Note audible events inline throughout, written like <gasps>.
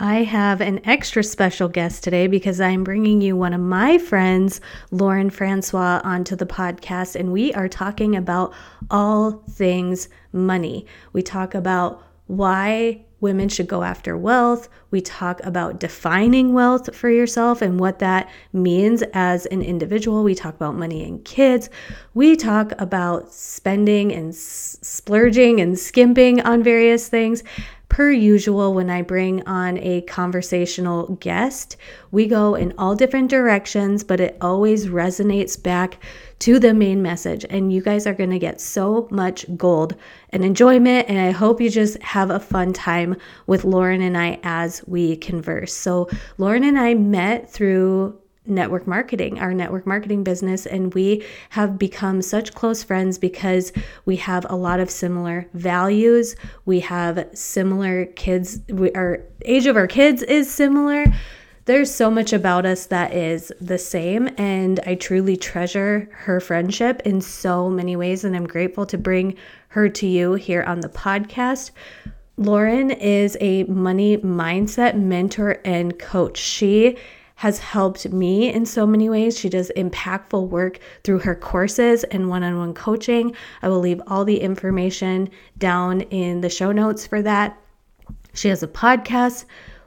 I have an extra special guest today because I'm bringing you one of my friends, Lauren Francois, onto the podcast, and we are talking about all things money. We talk about why women should go after wealth. We talk about defining wealth for yourself and what that means as an individual. We talk about money and kids. We talk about spending and splurging and skimping on various things per usual, when I bring on a conversational guest, we go in all different directions, but it always resonates back to the main message. And you guys are going to get so much gold and enjoyment. And I hope you just have a fun time with Lauren and I as we converse. So, Lauren and I met through network marketing, our network marketing business. And we have become such close friends because we have a lot of similar values. We have similar kids, we, our age of our kids is similar. There's so much about us that is the same, and I truly treasure her friendship in so many ways. And I'm grateful to bring her to you here on the podcast. Lauren is a money mindset mentor and coach. She has helped me in so many ways. She does impactful work through her courses and one on one coaching. I will leave all the information down in the show notes for that. She has a podcast,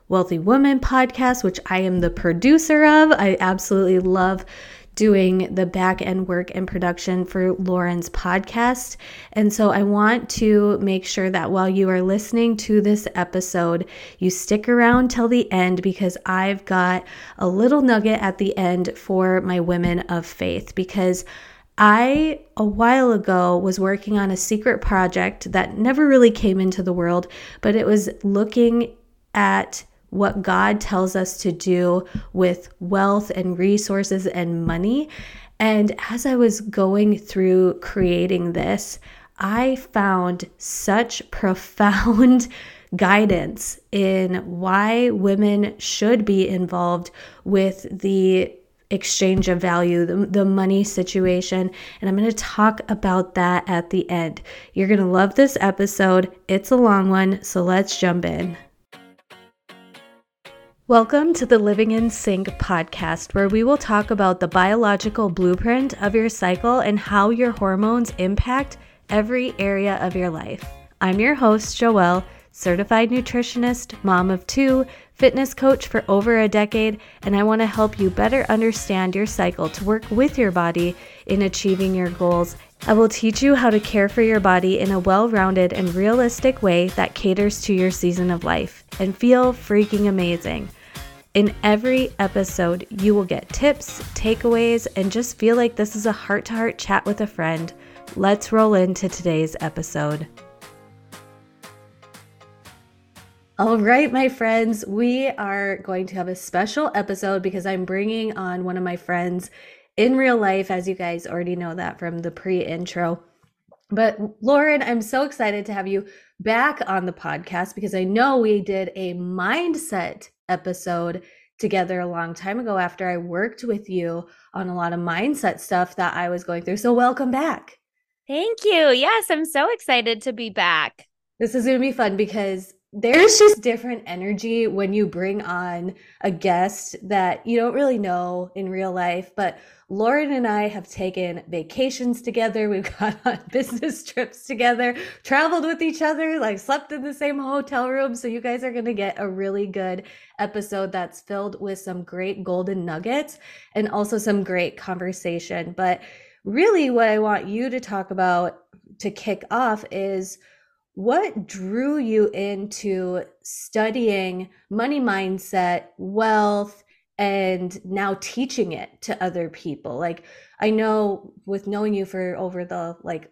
Wealthy Woman Podcast, which I am the producer of. I absolutely love doing the back end work and production for Lauren's podcast. And so I want to make sure that while you are listening to this episode, you stick around till the end because I've got a little nugget at the end for my women of faith because I, a while ago, was working on a secret project that never really came into the world, but it was looking at what God tells us to do with wealth and resources and money. And as I was going through creating this, I found such <laughs> profound guidance in why women should be involved with the exchange of value, the, the money situation. And I'm going to talk about that at the end. You're going to love this episode. It's a long one, so let's jump in. Welcome to the Living in Sync podcast, where we will talk about the biological blueprint of your cycle and how your hormones impact every area of your life. I'm your host, Joelle, certified nutritionist, mom of two, fitness coach for over a decade, and I want to help you better understand your cycle to work with your body in achieving your goals. I will teach you how to care for your body in a well rounded and realistic way that caters to your season of life and feel freaking amazing. In every episode, you will get tips, takeaways, and just feel like this is a heart to heart chat with a friend. Let's roll into today's episode. All right, my friends, we are going to have a special episode because I'm bringing on one of my friends in real life, as you guys already know that from the pre intro. But Lauren, I'm so excited to have you back on the podcast because I know we did a mindset episode together a long time ago after I worked with you on a lot of mindset stuff that I was going through. So, welcome back. Thank you. Yes, I'm so excited to be back. This is going to be fun because there's just different energy when you bring on a guest that you don't really know in real life. But Lauren and I have taken vacations together. We've <laughs> gone on business trips together, traveled with each other, like slept in the same hotel room. So you guys are going to get a really good episode that's filled with some great golden nuggets and also some great conversation. But really, what I want you to talk about to kick off is what drew you into studying money mindset, wealth, and now teaching it to other people? Like, I know with knowing you for over the like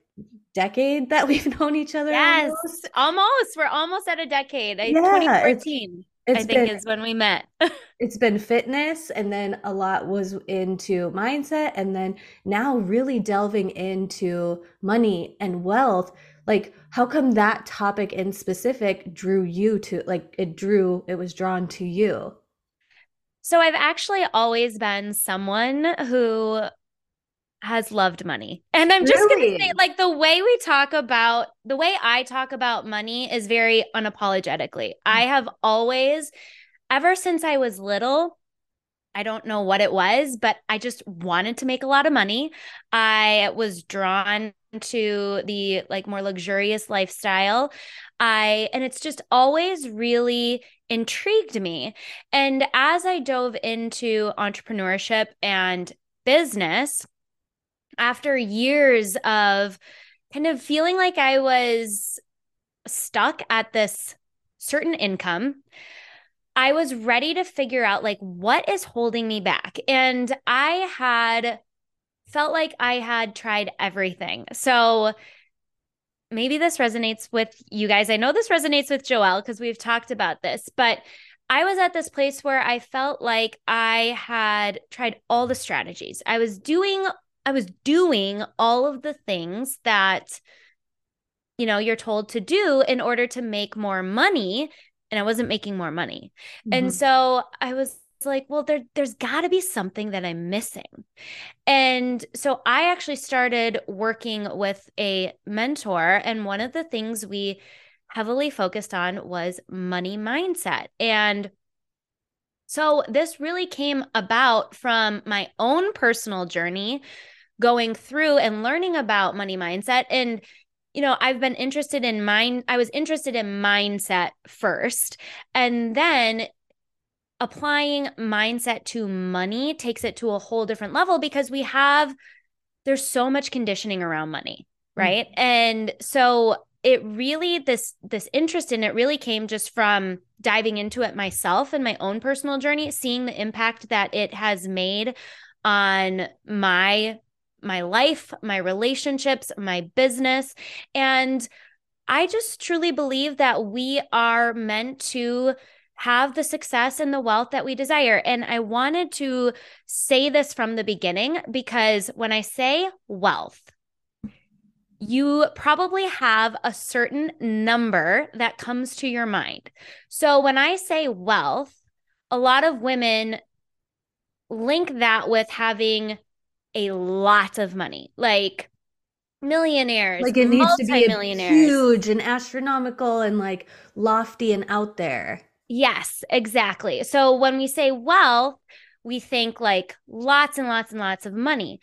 decade that <laughs> we've known each other. Yes, almost. almost. We're almost at a decade. Yeah, 2014. It's I think been, is when we met. <laughs> it's been fitness and then a lot was into mindset and then now really delving into money and wealth like how come that topic in specific drew you to like it drew it was drawn to you so i've actually always been someone who has loved money <laughs> and i'm just really? gonna say like the way we talk about the way i talk about money is very unapologetically i have always ever since I was little, I don't know what it was, but I just wanted to make a lot of money. I was drawn to the like more luxurious lifestyle. I and it's just always really intrigued me. And as I dove into entrepreneurship and business, after years of kind of feeling like I was stuck at this certain income, I was ready to figure out like what is holding me back. And I had felt like I had tried everything. So maybe this resonates with you guys. I know this resonates with Joelle because we've talked about this, but I was at this place where I felt like I had tried all the strategies. I was doing I was doing all of the things that you know you're told to do in order to make more money and I wasn't making more money. Mm-hmm. And so I was like, well, there, there's got to be something that I'm missing. And so I actually started working with a mentor. And one of the things we heavily focused on was money mindset. And so this really came about from my own personal journey going through and learning about money mindset. And you know, I've been interested in mind, I was interested in mindset first. And then applying mindset to money takes it to a whole different level because we have, there's so much conditioning around money. Mm. Right. Mm-hmm. And so it really, this, this interest in it really came just from diving into it myself and my own personal journey, seeing the impact that it has made on my my life, my relationships, my business. And I just truly believe that we are meant to have the success and the wealth that we desire. And I wanted to say this from the beginning because when I say wealth, you probably have a certain number that comes to your mind. So when I say wealth, a lot of women link that with having a lot of money, like millionaires, like it needs to be huge and astronomical and like lofty and out there. Yes, exactly. So when we say wealth, we think like lots and lots and lots of money.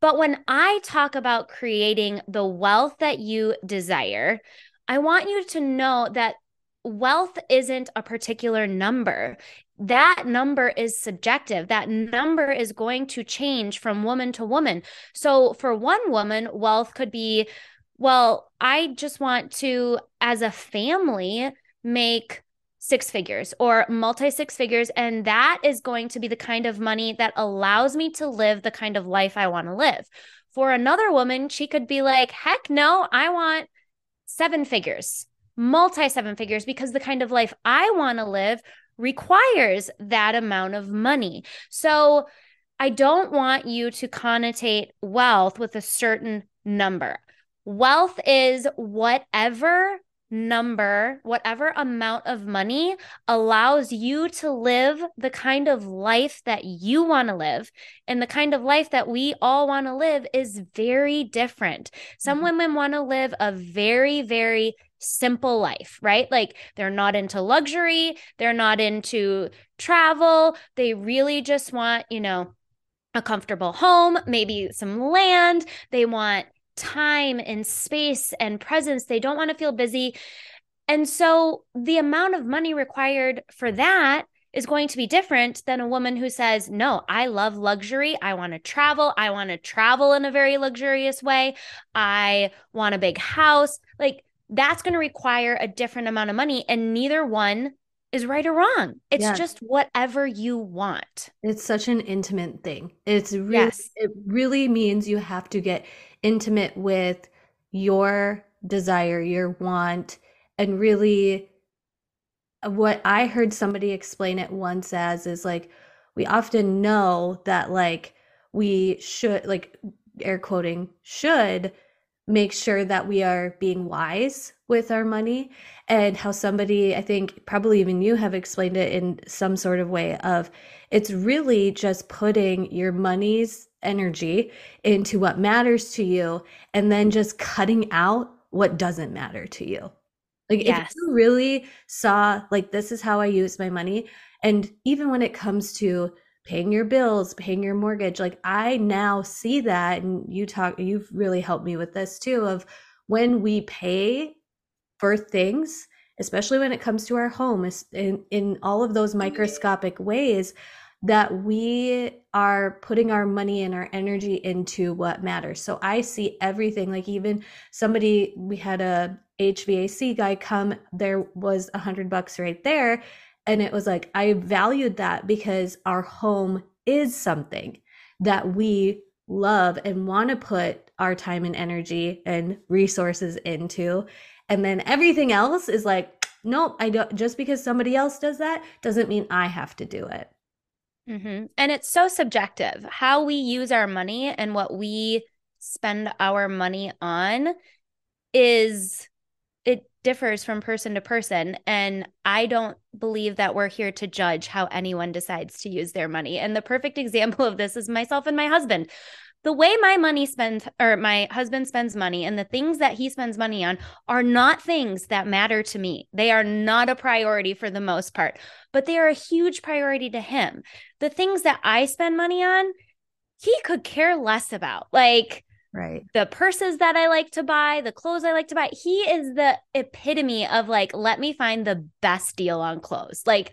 But when I talk about creating the wealth that you desire, I want you to know that wealth isn't a particular number that number is subjective. That number is going to change from woman to woman. So for one woman, wealth could be, well, I just want to, as a family, make six figures or multi six figures. And that is going to be the kind of money that allows me to live the kind of life I want to live. For another woman, she could be like, heck no, I want seven figures, multi seven figures, because the kind of life I want to live requires that amount of money. So I don't want you to connotate wealth with a certain number. Wealth is whatever number, whatever amount of money allows you to live the kind of life that you want to live. And the kind of life that we all want to live is very different. Some mm-hmm. women want to live a very, very simple life, right? Like they're not into luxury, they're not into travel. They really just want, you know, a comfortable home, maybe some land. They want time and space and presence. They don't want to feel busy. And so the amount of money required for that is going to be different than a woman who says, No, I love luxury. I want to travel. I want to travel in a very luxurious way. I want a big house. Like that's going to require a different amount of money and neither one is right or wrong. It's yes. just whatever you want. It's such an intimate thing. It's really yes. it really means you have to get intimate with your desire, your want and really uh, what I heard somebody explain it once as is like we often know that like we should like air quoting should make sure that we are being wise with our money and how somebody i think probably even you have explained it in some sort of way of it's really just putting your money's energy into what matters to you and then just cutting out what doesn't matter to you Like yes. if you really saw like this is how I use my money and even when it comes to paying your bills, paying your mortgage, like I now see that and you talk you've really helped me with this too of when we pay for things, especially when it comes to our home in in all of those mm-hmm. microscopic ways that we are putting our money and our energy into what matters. So I see everything like even somebody we had a HVAC guy come there was a hundred bucks right there and it was like I valued that because our home is something that we love and want to put our time and energy and resources into and then everything else is like nope I don't just because somebody else does that doesn't mean I have to do it Mm-hmm. And it's so subjective. How we use our money and what we spend our money on is differs from person to person. And I don't believe that we're here to judge how anyone decides to use their money. And the perfect <laughs> example of this is myself and my husband the way my money spends or my husband spends money and the things that he spends money on are not things that matter to me. They are not a priority for the most part, but they are a huge priority to him. The things that I spend money on, he could care less about. Like, right the purses that i like to buy the clothes i like to buy he is the epitome of like let me find the best deal on clothes like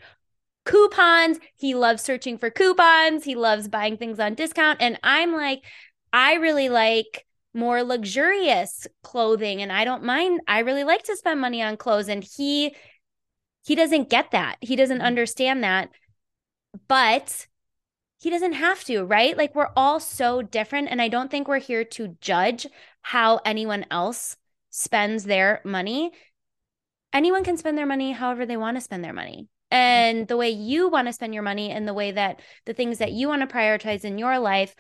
coupons. He loves searching for coupons. He loves buying things on discount. And I'm like, I really like more luxurious clothing and I don't mind. I really like to spend money on clothes. And he, he doesn't get that. He doesn't mm-hmm. understand that. But he doesn't have to, right? Like we're all so different. And I don't think we're here to judge how anyone else spends their money. Anyone can spend their money however they want to spend their money and the way you want to spend your money and the way that the things that you want to prioritize in your life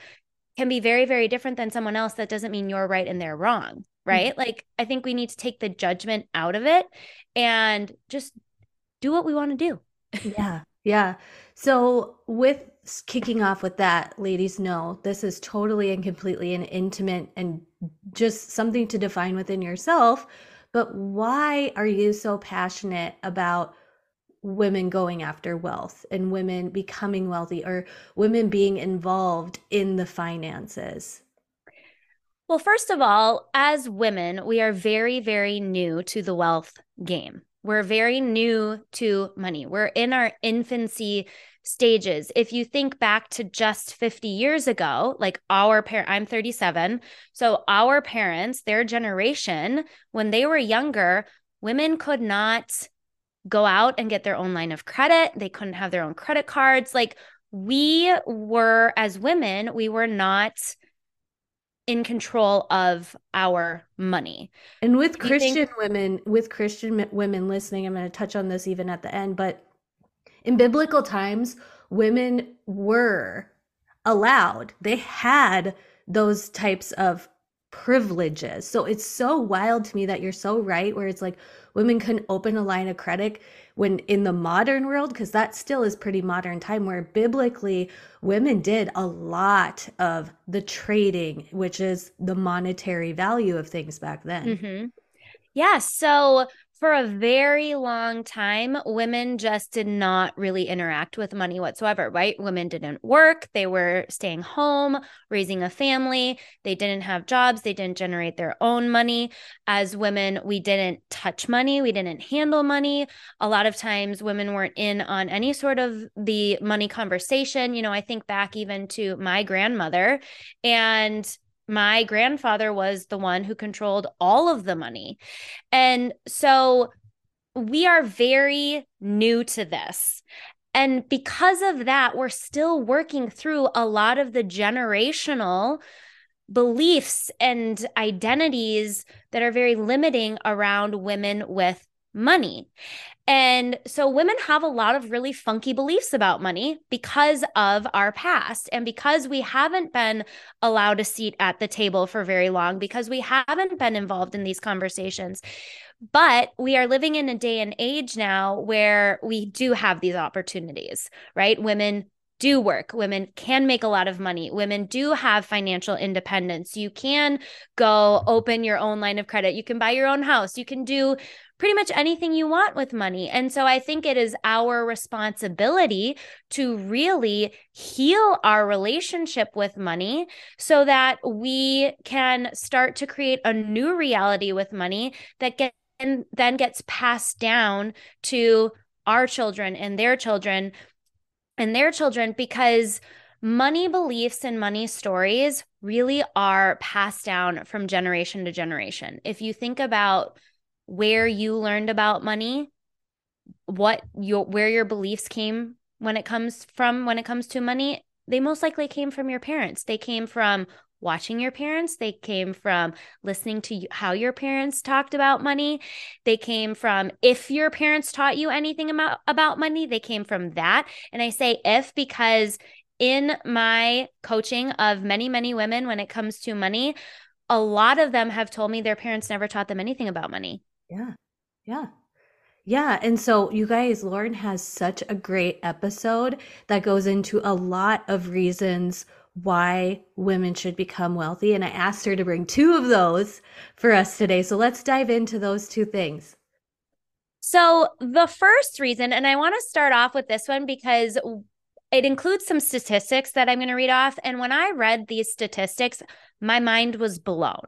can be very very different than someone else that doesn't mean you're right and they're wrong right mm-hmm. like i think we need to take the judgment out of it and just do what we want to do yeah yeah so with kicking off with that ladies know this is totally and completely an intimate and just something to define within yourself but why are you so passionate about women going after wealth and women becoming wealthy or women being involved in the finances? Well, first of all, as women, we are very, very new to the wealth game. We're very new to money. We're in our infancy stages. If you think back to just 50 years ago, like our parent, I'm 37. So our parents, their generation, when they were younger, women could not go out and get their own line of credit. They couldn't have their own credit cards. Like we were, as women, we were not in control of our money. And with Christian think- women, with Christian women listening, I'm going to touch on this even at the end, but in biblical times, women were allowed, they had those types of privileges. So it's so wild to me that you're so right, where it's like women couldn't open a line of credit when in the modern world because that still is pretty modern time where biblically women did a lot of the trading which is the monetary value of things back then mm-hmm. yeah so for a very long time, women just did not really interact with money whatsoever, right? Women didn't work. They were staying home, raising a family. They didn't have jobs. They didn't generate their own money. As women, we didn't touch money. We didn't handle money. A lot of times, women weren't in on any sort of the money conversation. You know, I think back even to my grandmother and my grandfather was the one who controlled all of the money. And so we are very new to this. And because of that, we're still working through a lot of the generational beliefs and identities that are very limiting around women with money. And so women have a lot of really funky beliefs about money because of our past and because we haven't been allowed a seat at the table for very long, because we haven't been involved in these conversations. But we are living in a day and age now where we do have these opportunities, right? Women do work. Women can make a lot of money. Women do have financial independence. You can go open your own line of credit. You can buy your own house. You can do pretty much anything you want with money. And so I think it is our responsibility to really heal our relationship with money so that we can start to create a new reality with money that get, and then gets passed down to our children and their children and their children because money beliefs and money stories really are passed down from generation to generation. If you think about where you learned about money, what your where your beliefs came when it comes from when it comes to money, they most likely came from your parents. They came from watching your parents. They came from listening to how your parents talked about money. They came from if your parents taught you anything about, about money, they came from that. And I say if because in my coaching of many, many women when it comes to money, a lot of them have told me their parents never taught them anything about money. Yeah. Yeah. Yeah. And so, you guys, Lauren has such a great episode that goes into a lot of reasons why women should become wealthy. And I asked her to bring two of those for us today. So, let's dive into those two things. So, the first reason, and I want to start off with this one because it includes some statistics that I'm going to read off. And when I read these statistics, my mind was blown.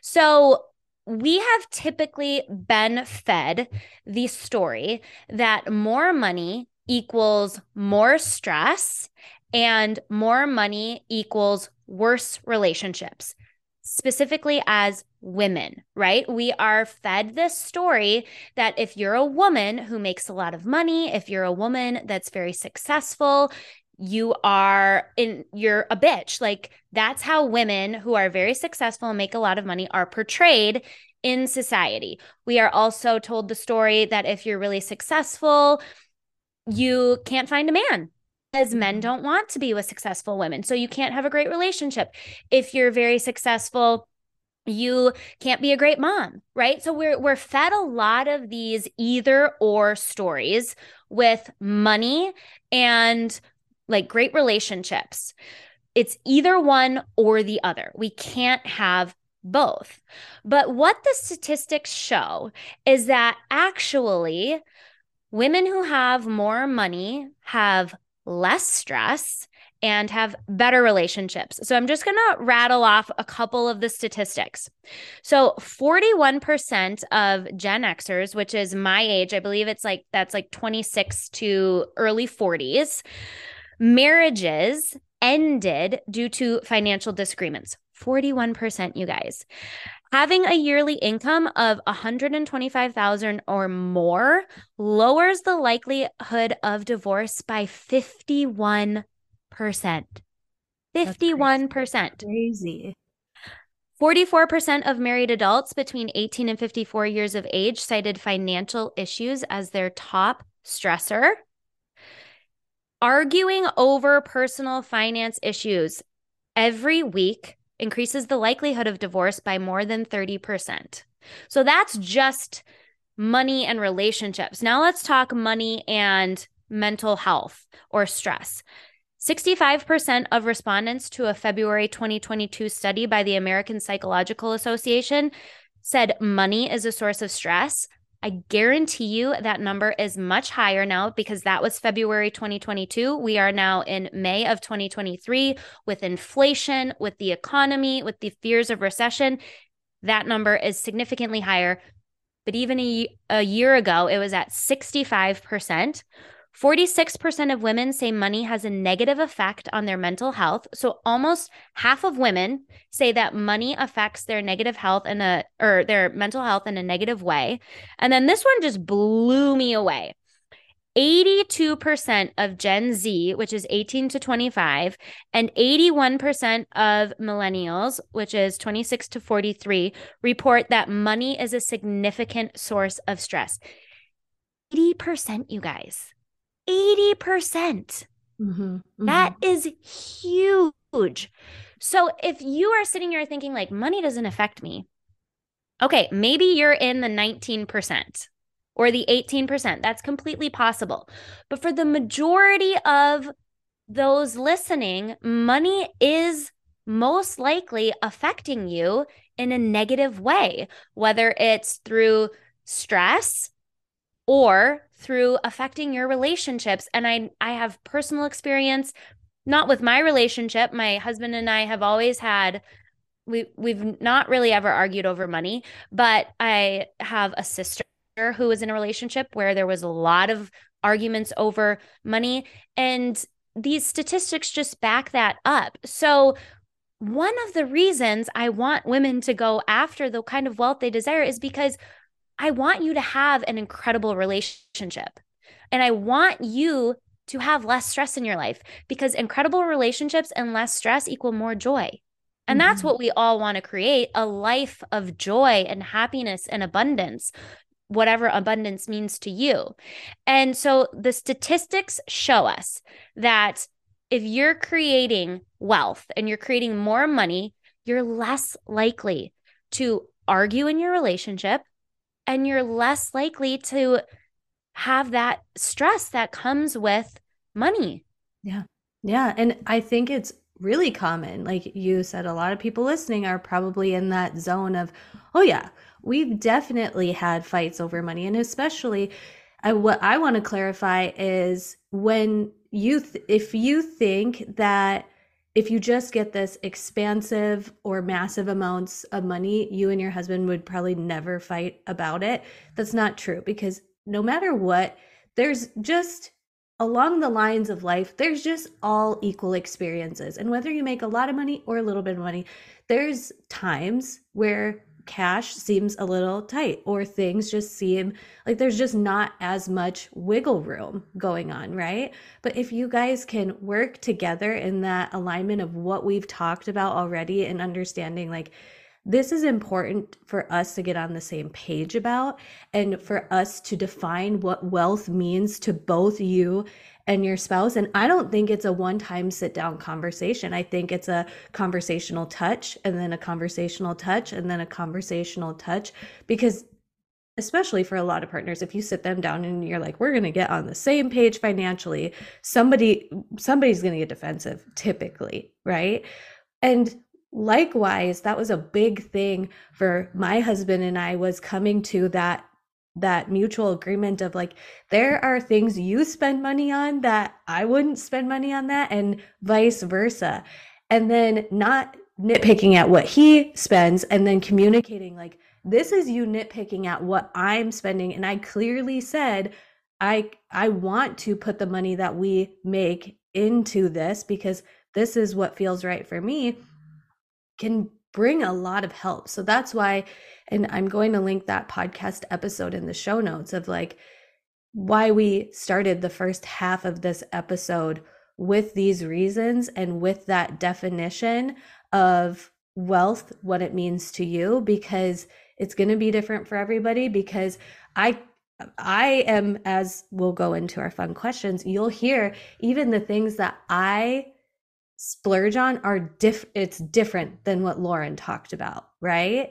So, we have typically been fed the story that more money equals more stress and more money equals worse relationships specifically as women, right? We are fed this story that if you're a woman who makes a lot of money, if you're a woman that's very successful, you are in you're a bitch. Like that's how women who are very successful and make a lot of money are portrayed in society. We are also told the story that if you're really successful, you can't find a man because men mm-hmm. don't want to be with successful women. So you can't have a great relationship. If you're very successful, you can't be a great mom, right? So we're we're fed a lot of these either or stories with money and like great relationships. It's either one or the other. We can't have both. But what the statistics show is that actually women who have more money have less stress and have better relationships. So I'm just going to rattle off a couple of the statistics. So 41% of Gen Xers, which is my age, I believe it's like that's like 26 to early 40s, marriages ended due to financial disagreements. 41%, you guys. Having a yearly income of 125,000 or more lowers the likelihood of divorce by 51%. 51%. Crazy. 44% of married adults between 18 and 54 years of age cited financial issues as their top stressor. Arguing over personal finance issues every week increases the likelihood of divorce by more than 30%. So that's just money and relationships. Now let's talk money and mental health or stress. 65% of respondents to a February 2022 study by the American Psychological Association said money is a source of stress. I guarantee you that number is much higher now because that was February 2022. We are now in May of 2023 with inflation, with the economy, with the fears of recession. That number is significantly higher. But even a, a year ago, it was at 65%. 46% of women say money has a negative effect on their mental health. So almost half of women say that money affects their negative health in a or their mental health in a negative way. And then this one just blew me away. 82% of Gen Z, which is 18 to 25, and 81% of millennials, which is 26 to 43, report that money is a significant source of stress. 80%, you guys. 80%. Mm-hmm, mm-hmm. That is huge. So if you are sitting here thinking like money doesn't affect me, okay, maybe you're in the 19% or the 18%. That's completely possible. But for the majority of those listening, money is most likely affecting you in a negative way, whether it's through stress or through affecting your relationships. And I I have personal experience not with my relationship. My husband and I have always had we we've not really ever argued over money, but I have a sister who was in a relationship where there was a lot of arguments over money and these statistics just back that up. So one of the reasons I want women to go after the kind of wealth they desire is because I want you to have an incredible relationship. And I want you to have less stress in your life because incredible relationships and less stress equal more joy. And mm-hmm. that's what we all want to create a life of joy and happiness and abundance, whatever abundance means to you. And so the statistics show us that if you're creating wealth and you're creating more money, you're less likely to argue in your relationship and you're less likely to have that stress that comes with money. Yeah. Yeah. And I think it's really common. Like you said, a lot of people listening are probably in that zone of, oh, yeah, we've definitely had fights over money. And especially, I, what I want to clarify is when you, th- if you think that if you just get this expansive or massive amounts of money, you and your husband would probably never fight about it. That's not true because no matter what, there's just along the lines of life, there's just all equal experiences. And whether you make a lot of money or a little bit of money, there's times where cash seems a little tight or things just seem like there's just not as much wiggle room going on, right? But if you guys can work together in that alignment of what we've talked about already and understanding like this is important for us to get on the same page about and for us to define what wealth means to both you and your spouse. And I don't think it's a one time sit down conversation. I think it's a conversational touch and then a conversational touch and then a conversational touch because especially for a lot of partners if you sit them down and you're like we're going to get on the same page financially somebody somebody's going to get defensive typically right and likewise that was a big thing for my husband and I was coming to that that mutual agreement of like there are things you spend money on that I wouldn't spend money on that and vice versa. And then not nitpicking at what he spends and then communicating like this is you nitpicking at what I'm spending. And I clearly said I I want to put the money that we make into this because this is what feels right for me can bring a lot of help. So that's why, and I'm going to link that podcast episode in the show notes of like why we started the first half of this episode with these reasons and with that definition of wealth, what it means to you, because it's going to be different for everybody. Because I I am, as we'll go into our fun questions, you'll hear even the things that I splurge on are diff it's different than what Lauren talked about, right?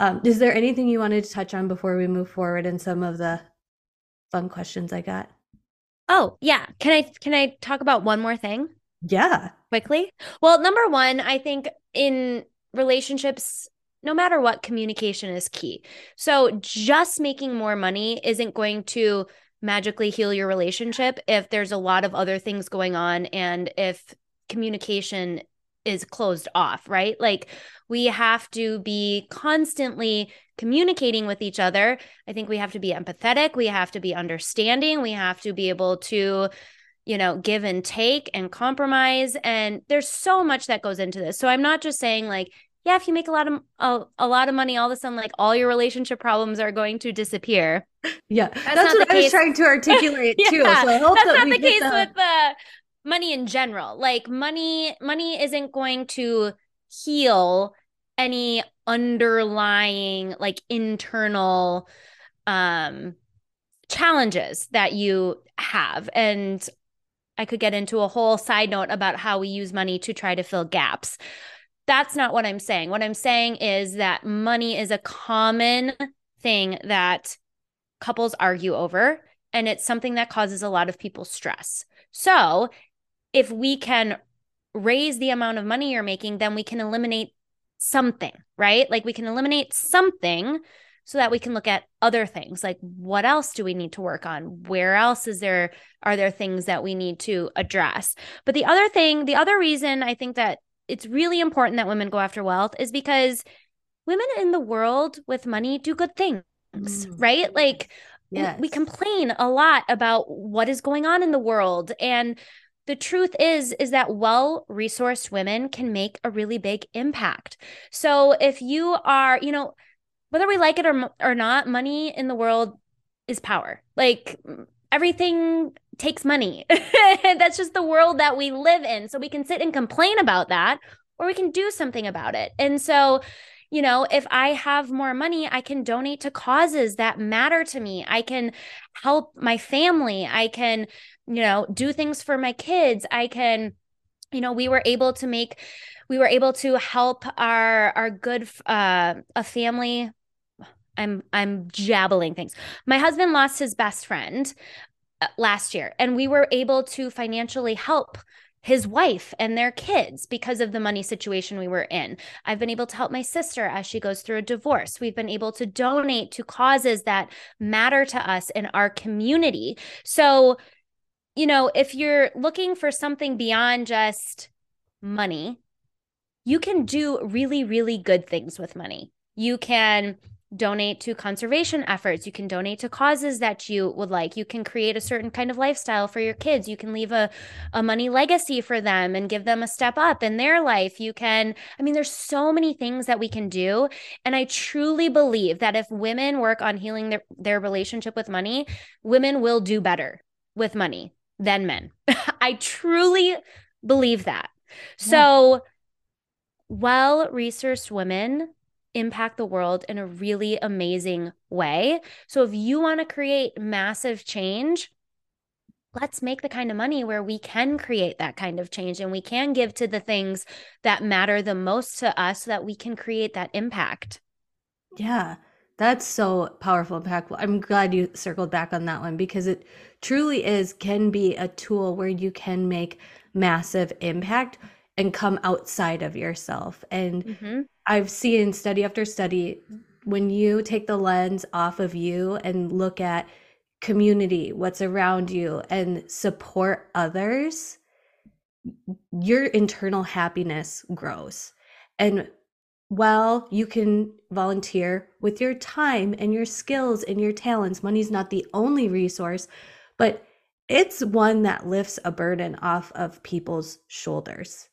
Um, is there anything you wanted to touch on before we move forward in some of the fun questions I got? Oh, yeah. Can I can I talk about one more thing? Yeah. Quickly? Well, number 1, I think in relationships no matter what communication is key. So just making more money isn't going to magically heal your relationship if there's a lot of other things going on and if communication is closed off, right? Like we have to be constantly communicating with each other. I think we have to be empathetic, we have to be understanding, we have to be able to you know give and take and compromise and there's so much that goes into this. So I'm not just saying like yeah, if you make a lot of a, a lot of money, all of a sudden, like all your relationship problems are going to disappear. Yeah, that's, that's what I was trying to articulate <laughs> yeah, too. So I hope that's that not the case the... with the money in general. Like money money isn't going to heal any underlying like internal um challenges that you have and I could get into a whole side note about how we use money to try to fill gaps. That's not what I'm saying. What I'm saying is that money is a common thing that couples argue over, and it's something that causes a lot of people stress. So, if we can raise the amount of money you're making, then we can eliminate something, right? Like we can eliminate something so that we can look at other things like what else do we need to work on where else is there are there things that we need to address but the other thing the other reason i think that it's really important that women go after wealth is because women in the world with money do good things mm. right like yes. we, we complain a lot about what is going on in the world and the truth is is that well-resourced women can make a really big impact. So if you are, you know, whether we like it or or not, money in the world is power. Like everything takes money. <laughs> That's just the world that we live in. So we can sit and complain about that or we can do something about it. And so you know, if I have more money, I can donate to causes that matter to me. I can help my family. I can you know, do things for my kids. I can, you know, we were able to make, we were able to help our our good uh a family. I'm I'm jabbling things. My husband lost his best friend uh, last year, and we were able to financially help his wife and their kids because of the money situation we were in. I've been able to help my sister as she goes through a divorce. We've been able to donate to causes that matter to us in our community. So, you know, if you're looking for something beyond just money, you can do really, really good things with money. You can donate to conservation efforts. You can donate to causes that you would like. You can create a certain kind of lifestyle for your kids. You can leave a, a money legacy for them and give them a step up in their life. You can, I mean, there's so many things that we can do. And I truly believe that if women work on healing their, their relationship with money, women will do better with money than men. <laughs> I truly believe that. Yeah. So, well researched women impact the world in a really amazing way. So, if you want to create massive change, let's make the kind of money where we can create that kind of change and we can give to the things that matter the most to us so that we can create that impact. Yeah. That's so powerful, impactful. I'm glad you circled back on that one because it truly is can be a tool where you can make massive impact and come outside of yourself. And mm-hmm. I've seen study after study when you take the lens off of you and look at community, what's around you, and support others, your internal happiness grows. And well, you can volunteer with your time and your skills and your talents. Money's not the only resource, but it's one that lifts a burden off of people's shoulders.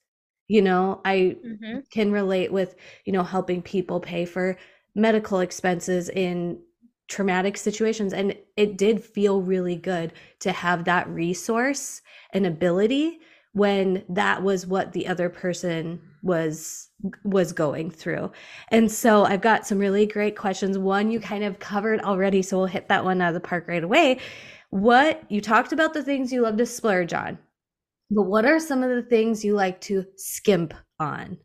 You know, I mm-hmm. can relate with, you know, helping people pay for medical expenses in traumatic situations. And it did feel really good to have that resource and ability when that was what the other person was was going through. And so I've got some really great questions. One you kind of covered already, so we'll hit that one out of the park right away. What you talked about the things you love to splurge on. But what are some of the things you like to skimp on?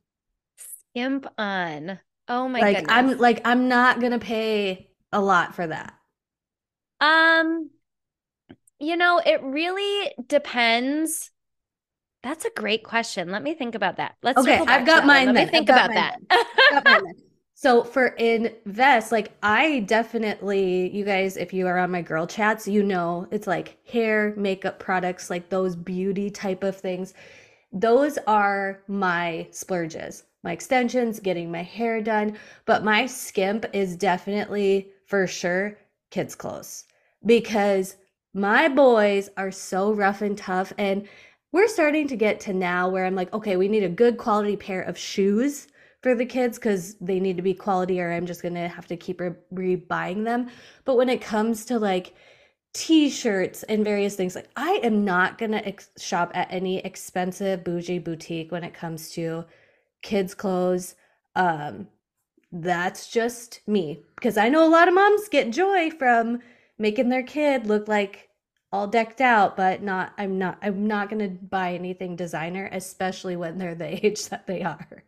Skimp on. Oh my like, goodness. I'm like I'm not going to pay a lot for that. Um you know, it really depends that's a great question. Let me think about that. Let's okay. I've got mine. Let me think about <laughs> that. So for invest, like I definitely, you guys, if you are on my girl chats, you know it's like hair, makeup products, like those beauty type of things. Those are my splurges. My extensions, getting my hair done, but my skimp is definitely for sure kids clothes because my boys are so rough and tough and we're starting to get to now where I'm like, okay, we need a good quality pair of shoes for the kids because they need to be quality or I'm just going to have to keep re buying them. But when it comes to like t-shirts and various things, like I am not going to ex- shop at any expensive bougie boutique when it comes to kids clothes. Um, that's just me because I know a lot of moms get joy from making their kid look like all decked out but not i'm not i'm not going to buy anything designer especially when they're the <laughs> age that they are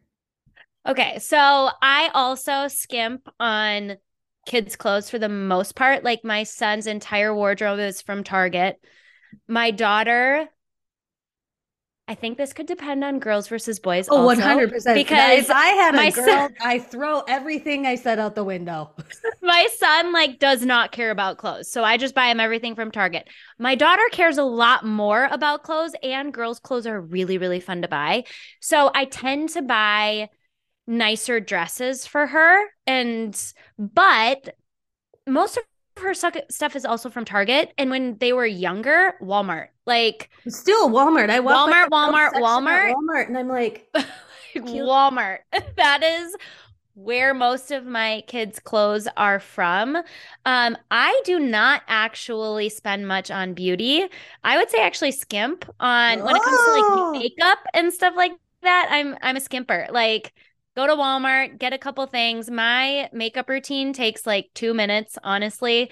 okay so i also skimp on kids clothes for the most part like my son's entire wardrobe is from target my daughter I think this could depend on girls versus boys. Oh, also, 100%. Because if I had a girl, son- I throw everything I said out the window. <laughs> my son like does not care about clothes. So I just buy him everything from Target. My daughter cares a lot more about clothes and girls' clothes are really, really fun to buy. So I tend to buy nicer dresses for her. And, but most of her stuff is also from Target. And when they were younger, Walmart. Like Still Walmart. I walk Walmart, Walmart, Walmart. Walmart, and I'm like, <laughs> Walmart. <laughs> That is where most of my kids' clothes are from. Um, I do not actually spend much on beauty. I would say actually skimp on when it comes to Oh. like makeup and stuff like that. I'm I'm a skimper. Like go to Walmart, get a couple things. My makeup routine takes like 2 minutes, honestly.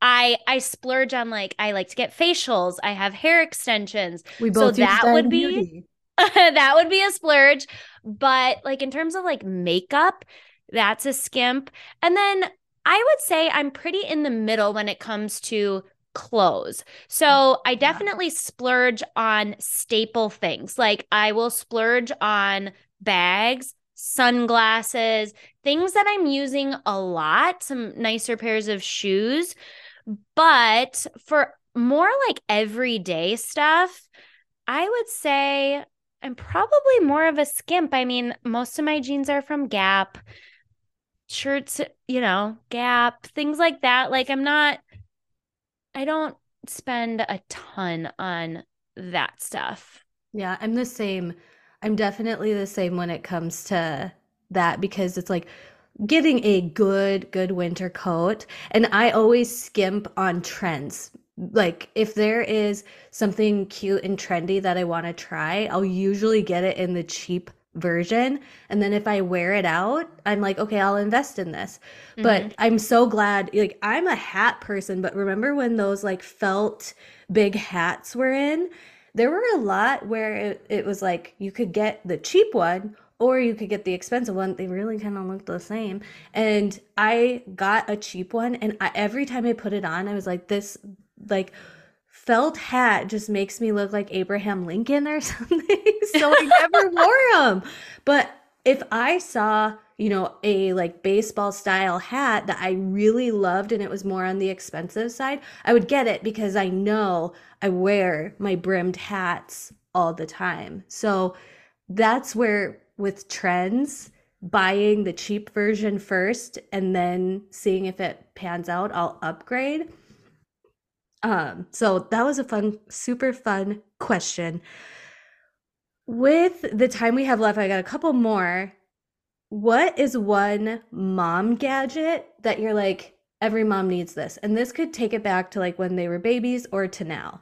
I I splurge on like I like to get facials. I have hair extensions. we So both use that would be- Beauty. <laughs> that would be a splurge. But like in terms of like makeup, that's a skimp. And then I would say I'm pretty in the middle when it comes to clothes. So mm. I definitely splurge on staple things. Like I will splurge on bags, sunglasses, things that I'm using a lot, some nicer pairs of shoes. But for more like everyday stuff, I would say I'm probably more of a skimp. I mean, most of my jeans are from Gap, shirts, you know, Gap, things like that. Like, I'm not, I don't spend a ton on that stuff. Yeah, I'm the same. I'm definitely the same when it comes to that because it's like getting a good, good winter coat. And I always skimp on trends. Like if there is something cute and trendy that I want to try, I'll usually get it in the cheap version. And then if I wear it out, I'm like, okay, I'll invest in this. But Mhm. I'm so glad, like I'm a hat person, but remember when those like felt big hats were in? There were a lot where it, it was like you could get the cheap one or you could get the expensive one. They really kind of looked the same. And I got a cheap one, and I, every time I put it on, I was like, this like felt hat just makes me look like Abraham Lincoln or <laughs> something. so I never wore them. But if I saw, you know, a like baseball style hat that I really loved and it was more on the expensive side, I would get it because I know I wear my brimmed hats all the time. So that's where with trends, buying the cheap version first and then seeing if it pans out, I'll upgrade. Um, so that was a fun, super fun question. With the time we have left, I got a couple more. What is one mom gadget that you're like, every mom needs this? And this could take it back to like when they were babies or to now.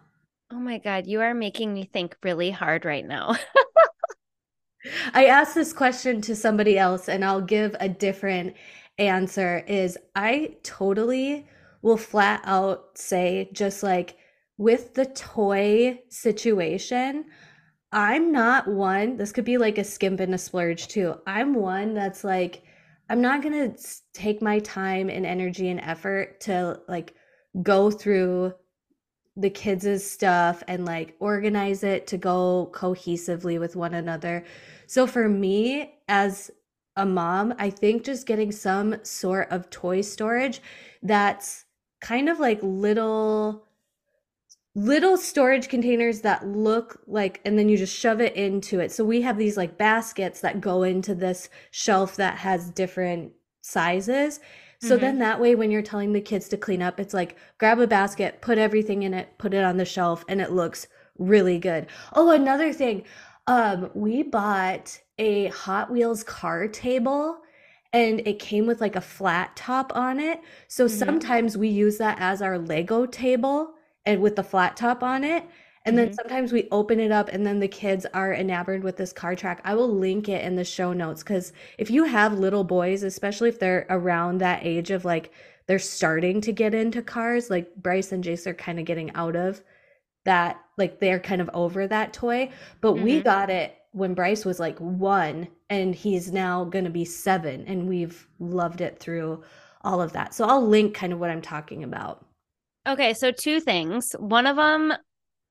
Oh my God, you are making me think really hard right now. <laughs> I asked this question to somebody else and I'll give a different answer is I totally will flat out say just like with the toy situation, I'm not one, this could be like a skimp and a splurge too. I'm one that's like I'm not going to take my time and energy and effort to like go through the kids' stuff and like organize it to go cohesively with one another. So for me as a mom, I think just getting some sort of toy storage that's kind of like little little storage containers that look like and then you just shove it into it. So we have these like baskets that go into this shelf that has different sizes. So Mhm. then that way when you're telling the kids to clean up, it's like grab a basket, put everything in it, put it on the shelf and it looks really good. Oh, another thing. Um we bought a Hot Wheels car table and it came with like a flat top on it. So Mhm. sometimes we use that as our Lego table and with the flat top on it. And then Mhm. sometimes we open it up and then the kids are enamored with this car track. I will link it in the show notes because if you have little boys, especially if they're around that age of like they're starting to get into cars, like Bryce and Jace are kind of getting out of that, like they're kind of over that toy. But we Mhm. got it when Bryce was like one and he's now going to be seven and we've loved it through all of that. So I'll link kind of what I'm talking about. Okay, so two things. One of them,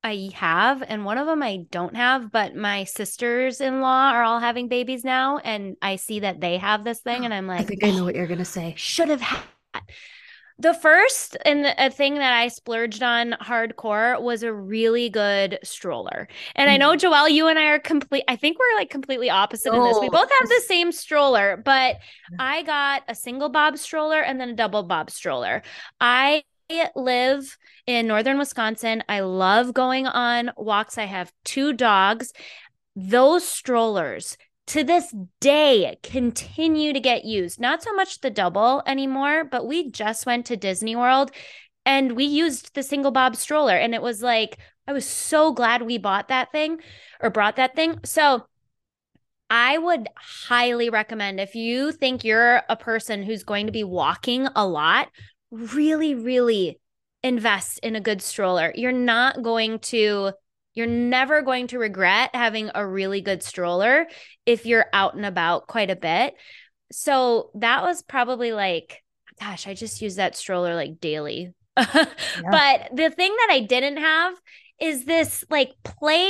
I have, and one of them I don't have, but my sisters in law are all having babies now. And I see that they have this thing, and <gasps> I'm like, I think I know what you're going to say. Should have had. The first and a thing that I splurged on hardcore was a really good stroller. And I know mm. Joelle, you and I are complete. I think we're like completely opposite oh, in this. We both have the same stroller, but I got a single bob stroller and then a double bob stroller. I live in northern Wisconsin. I love going on walks. I have two dogs. Those strollers to this day continue to get used. Not so much the double anymore, but we just went to Disney World and we used the single bob stroller and it was like I was so glad we bought that thing or brought that thing. So I would highly recommend if you think you're a person who's going to be walking a lot, really really invest in a good stroller. You're not going to you're never going to regret having a really good stroller if you're out and about quite a bit. So that was probably like, gosh, I just use that stroller like daily. <laughs> yeah. But the thing that I didn't have is this like play.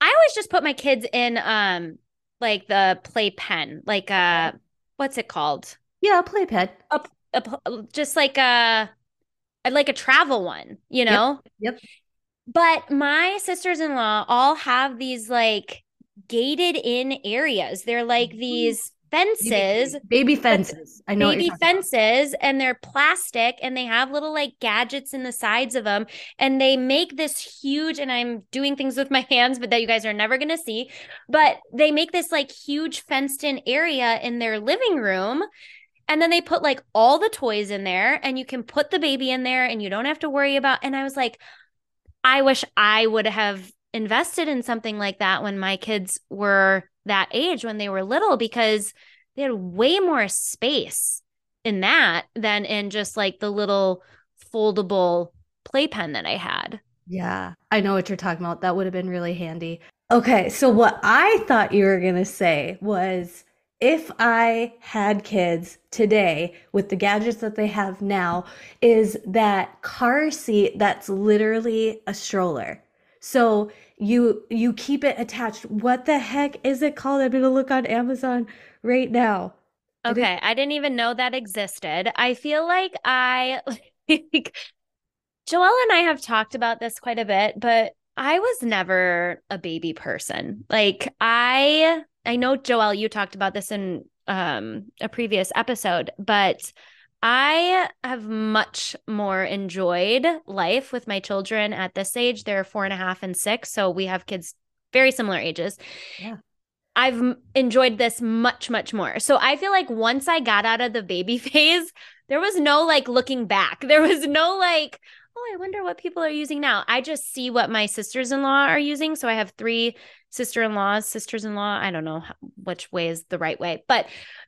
I always just put my kids in um like the play pen, like uh what's it called? Yeah, play pen. A, a, just like a like a travel one, you know? Yep. yep. But my sisters in law all have these like gated in areas. They're like mm-hmm. these fences baby, baby fences i know baby fences and they're plastic and they have little like gadgets in the sides of them and they make this huge and i'm doing things with my <laughs> hands but that you guys are never going to see but they make this like huge fenced in area in their living room and then they put like all the toys in there and you can put the baby in there and you don't have to worry about and i was like I wish I would have invested in something like that when my kids were that age when they were little because they had way more space in that than in just like the little foldable playpen that I had. Yeah, I know what you're talking about. That would have been really handy. Okay, so what I thought you were going to say was if I had kids today with the gadgets that they have now, is that car seat that's literally a stroller. So you you keep it attached. What the heck is it called? I'm gonna look on Amazon right now. Okay, I didn't even know that existed. I feel like I <laughs> like Joelle and I have talked about this quite a bit, but I was never a baby person. Like I I know Joelle, you talked about this in um, a previous episode, but I have much more enjoyed life with my children at this age. They're four and a half and six. So we have kids very similar ages. Yeah. I've enjoyed this much, much more. So I feel like once I got out of the baby <laughs> phase, there was no like looking back. There was no like, oh, I wonder what people are using now. I just see what my sisters in law are using. So I have three sister in laws, sisters in law. I don't know which way is the right way, but,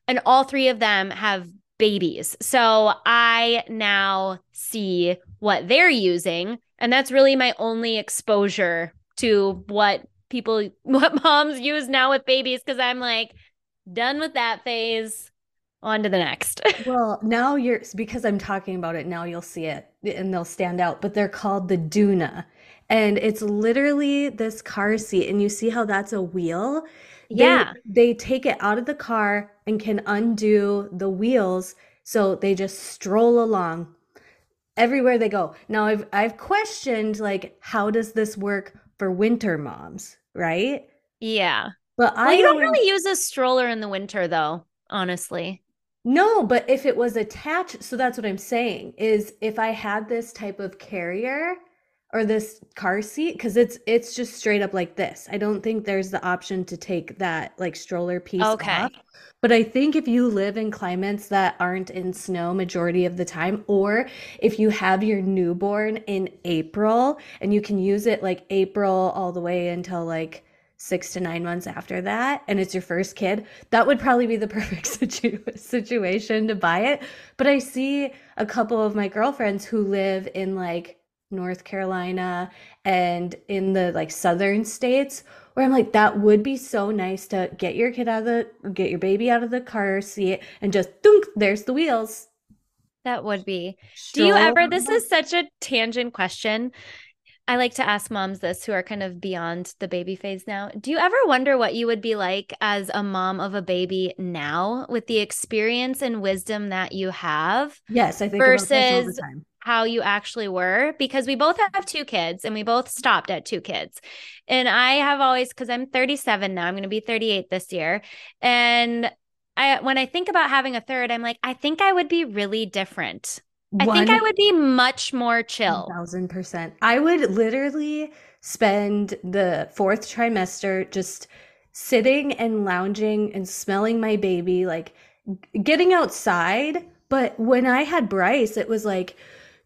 and all three of them have babies. So I now see what they're using. And that's really my only exposure to what people, <laughs> what moms use now with babies. Cause I'm like, done with that phase on to the next. <laughs> well, now you're because I'm talking about it now you'll see it and they'll stand out, but they're called the Doona. And it's literally this car seat and you see how that's a wheel? Yeah. They, they take it out of the car and can undo the wheels so they just stroll along everywhere they go. Now I've I've questioned like how does this work for winter moms, right? Yeah. But well, I don't really use a stroller in the winter though, honestly. No, but if it was attached, so that's what I'm saying is if I had this type of carrier or this car seat because it's it's just straight up like this. I don't think there's the option to take that like stroller piece okay. off. But I think if you live in climates that aren't in snow majority of the time or if you have your newborn in April and you can use it like April all the way until like six to nine months after that and it's your first kid that would probably be the <laughs> perfect situ- situation to buy it. But i see a couple of my girlfriends who live in like north carolina and in the like southern states where i'm like that would be so nice to get your kid out of the get your baby out of the car seat and just dunk there's the wheels. That would be. Do you ever this is such a tangent question I like to ask moms this who are kind of beyond the baby phase now. Do you ever wonder what you would be like as a mom of a baby now with the experience and wisdom that you have? Yes, I think versus how you actually were because we both have two kids and we both stopped at two kids. And I have always cuz I'm 37 now, I'm going to be 38 this year. And I when I think about having a third, I'm like I think I would be really different. I think I would be much more chill. Thousand percent. I would literally spend the fourth trimester just sitting and lounging and smelling my baby, like getting outside. But when I had Bryce, it was like,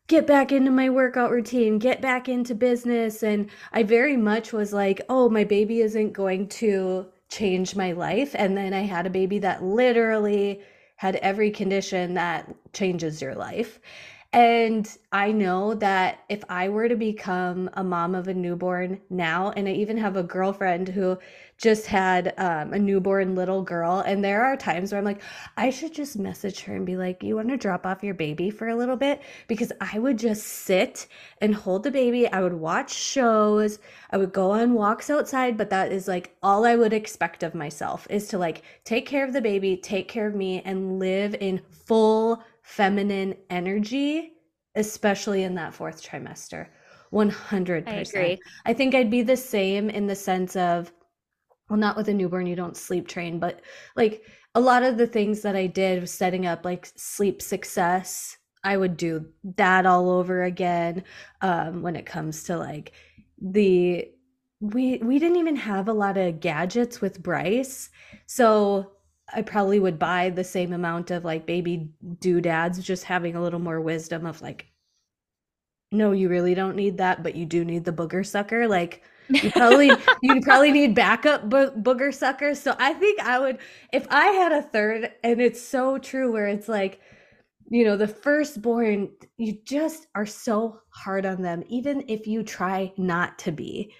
get back into my workout routine, get back into business. And I very much was like, oh, my baby isn't going to change my life. And then I had a baby that literally had every condition that changes your life. And I know that if I were to become a mom of a newborn now, and I even have a girlfriend who just had um, a newborn little girl, and there are times where I'm like, I should just message her and be like, You want to drop off your baby for a little bit? Because I would just sit and hold the baby. I would watch shows. I would go on walks outside, but that is like all I would expect of myself is to like take care of the baby, take care of me, and live in full feminine energy, especially in that fourth trimester. 100%. I agree. I think I'd be the same in the sense of, well, not with a newborn, you don't sleep train, but like a lot of the things that I did was setting up like sleep success. I would do that all over again um, when it comes to like the we we didn't even have a lot of gadgets with Bryce. So I probably would buy the same amount of like baby doodads, just having a little more wisdom of like, no, you really don't need that, but you do need the booger sucker. Like, you probably you probably need backup bo- booger suckers. So I think I would if I had a third, and it's so true where it's like, you know, the firstborn, you just are so hard on them, even if you try not to be.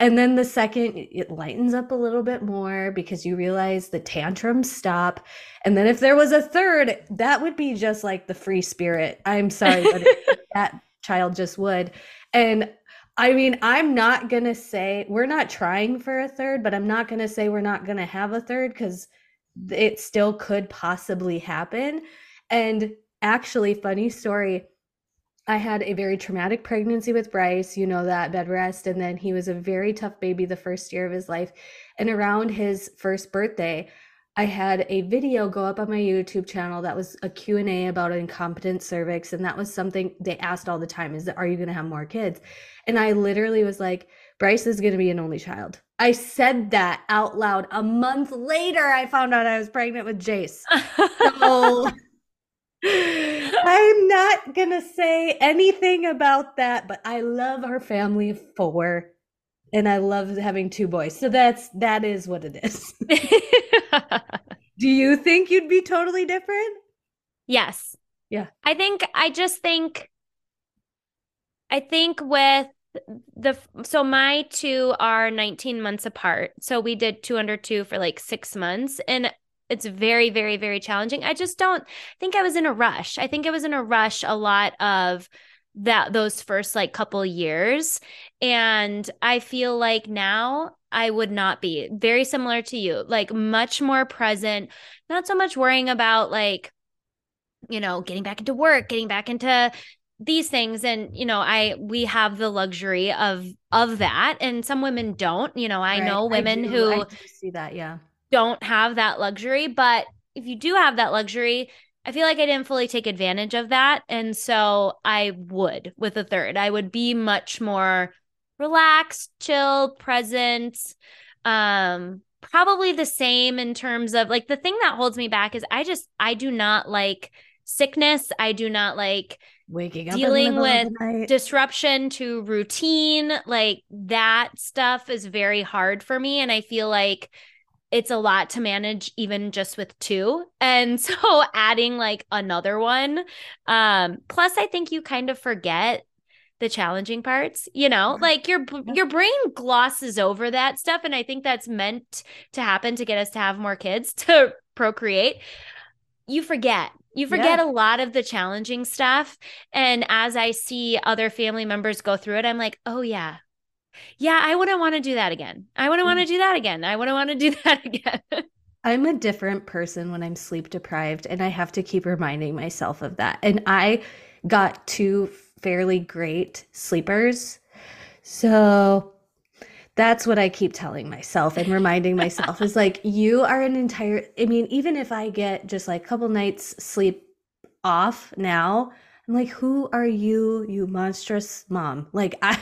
And then the second, it lightens up a little bit more because you realize the tantrums stop. And then if there was a third, that would be just like the free spirit. I'm sorry, but <laughs> that child just would. And I mean, I'm not going to say we're not trying for a third, but I'm not going to say we're not going to have a third because it still could possibly happen. And actually, funny story I had a very traumatic pregnancy with Bryce, you know that bed rest, and then he was a very tough baby the first year of his life. And around his first birthday, I had a video go up on my YouTube channel that was a Q&A about incompetent cervix and that was something they asked all the time is that are you going to have more kids? And I literally was like Bryce is going to be an only child. I said that out loud. A month later I found out I was pregnant with Jace. So <laughs> I'm not gonna say anything about that, but I love our family of four, and I love having two boys. So that's that is what it is. <laughs> Do you think you'd be totally different? Yes. Yeah. I think I just think I think with the so my two are 19 months apart. So we did two under two for like 6 months and it's very very very challenging i just don't think i was in a rush i think i was in a rush a lot of that those first like couple years. And i feel like now i would not be. Very similar to you like much more present not so much worrying about like you know getting back into work getting back into these things. And you know i we have the luxury of of that. And some women don't. You know i right. know women I who see that. Yeah. don't have that luxury. But if you do have that luxury, I feel like I didn't fully take advantage of that. And so I would with a third. I would be much more relaxed, chill, present. Um, probably the same in terms of like the thing that holds me back is I just I do not like sickness. I do not like waking up dealing with disruption to routine. Like that stuff is very hard for me. And I feel like it's a lot to manage even just with two and <laughs> so adding like another one um plus i think you kind of forget the challenging parts you know like your your brain glosses over that stuff and i think that's meant to happen to get us to have more kids <laughs> to procreate you forget You forget yeah. a lot of the challenging stuff. And as I see other family members go through it, I'm like, oh, yeah. Yeah, I wouldn't want to do that again. I wouldn't want to mm. do that again. I wouldn't want to do <laughs> that again. I'm a different person when I'm sleep deprived, and I have to keep reminding myself of that. And I got two fairly great sleepers. So that's what I keep telling myself and reminding myself is <laughs> like, you are an entire, I mean, even if I get just like a couple nights sleep off now, I'm like, who are you, you monstrous mom? Like, <laughs> I,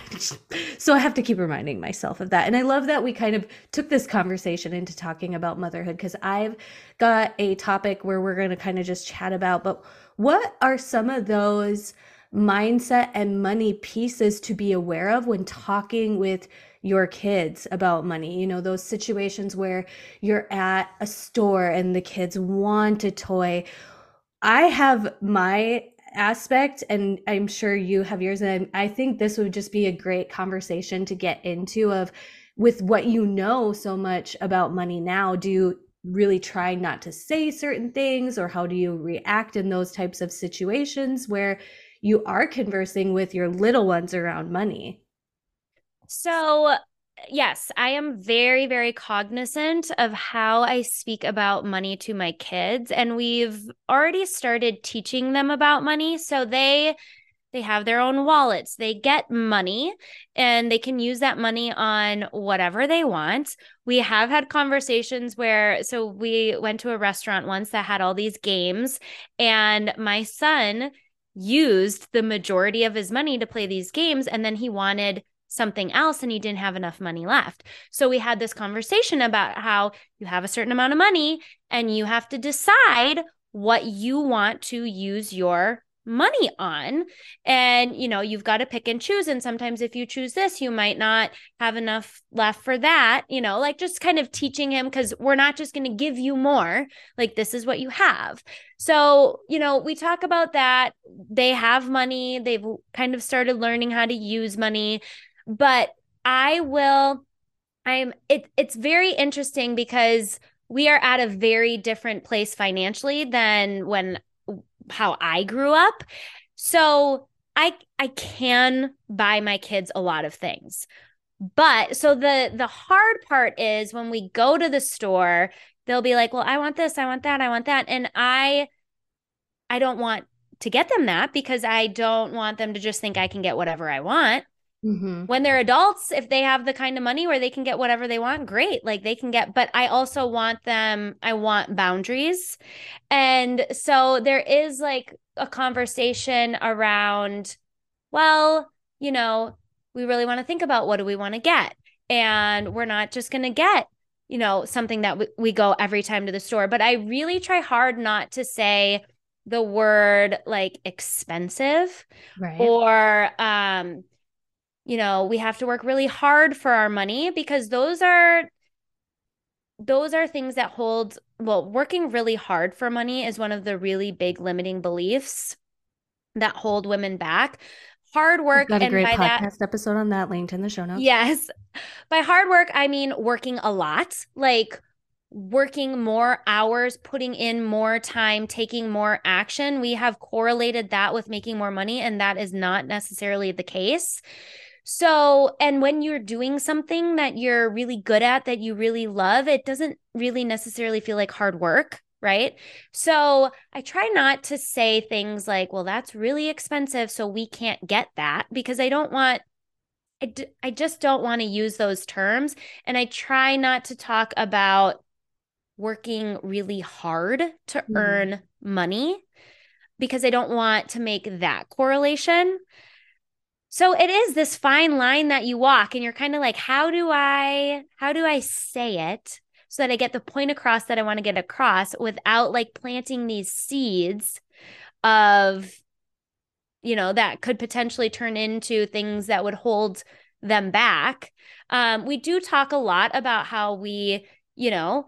so I have to keep reminding myself of that. And I love that we kind of took this conversation into talking about motherhood because I've got a topic where we're going to kind of just chat about, but what are some of those mindset and money pieces to be aware of when talking with your kids about money. You know, those situations where you're at a store and the kids want a toy. I have my aspect and i'm sure you have yours and i think this would just be a great conversation to get into of with what you know so much about money now do you really try not to say certain things or how do you react in those types of situations where you are conversing with your little ones around money? So yes, I am very, very cognizant of how I speak about money to my kids. And we've already started teaching them about money. So they they have their own wallets. They get money and they can use that money on whatever they want. We have had conversations where, so we went to a restaurant once that had all these games, and my son used the majority of his money to play these games. And then he wanted something else and he didn't have enough money left. So we had this conversation about how you have a certain amount of money and you have to decide what you want to use your money on. And you know you've got to pick and choose. And sometimes if you choose this you might not have enough left for that you know like just kind of teaching him cuz we're not just going to give you more. Like this is what you have. So you know we talk about that. They have money. They've kind of started learning how to use money but I will I'm it it's very interesting because we are at a very different place financially than when how I grew up. So I I can buy my kids a lot of things. But so the the hard part is when we go to the store, they'll be like, "Well, I want this, I want that, I want that." And I I don't want to get them that because I don't want them to just think I can get whatever I want. Mm-hmm. When they're adults, if they have the kind of money where they can get whatever they want, great. Like they can get, but I also want them, I want boundaries. And so there is like a conversation around, well, you know, we really want to think about what do we want to get. And we're not just going to get, you know, something that we, we go every time to the store. But I really try hard not to say, the word like expensive right. or um you know, we have to work really hard for our money because those are those are things that hold well, working really hard for money is one of the really big limiting beliefs that hold women back. Hard work We've got a great podcast that, episode on that linked in the show notes. Yes. By hard work, I mean working a lot, like working more hours, putting in more time, taking more action. We have correlated that with making more money, and that is not necessarily the case. So, and when you're doing something that you're really good at, that you really love, it doesn't really necessarily feel like hard work. Right. So I try not to say things like, well, that's really expensive. So we can't get that because I don't want I, d- I just don't want to use those terms. And I try not to talk about working really hard to mm-hmm. earn money because I don't want to make that correlation. So it is this fine line that you walk and you're kind of like how do I how do I say it so that I get the point across that I want to get across without like planting these seeds of you know that could potentially turn into things that would hold them back. Um, we do talk a lot about how we, you know,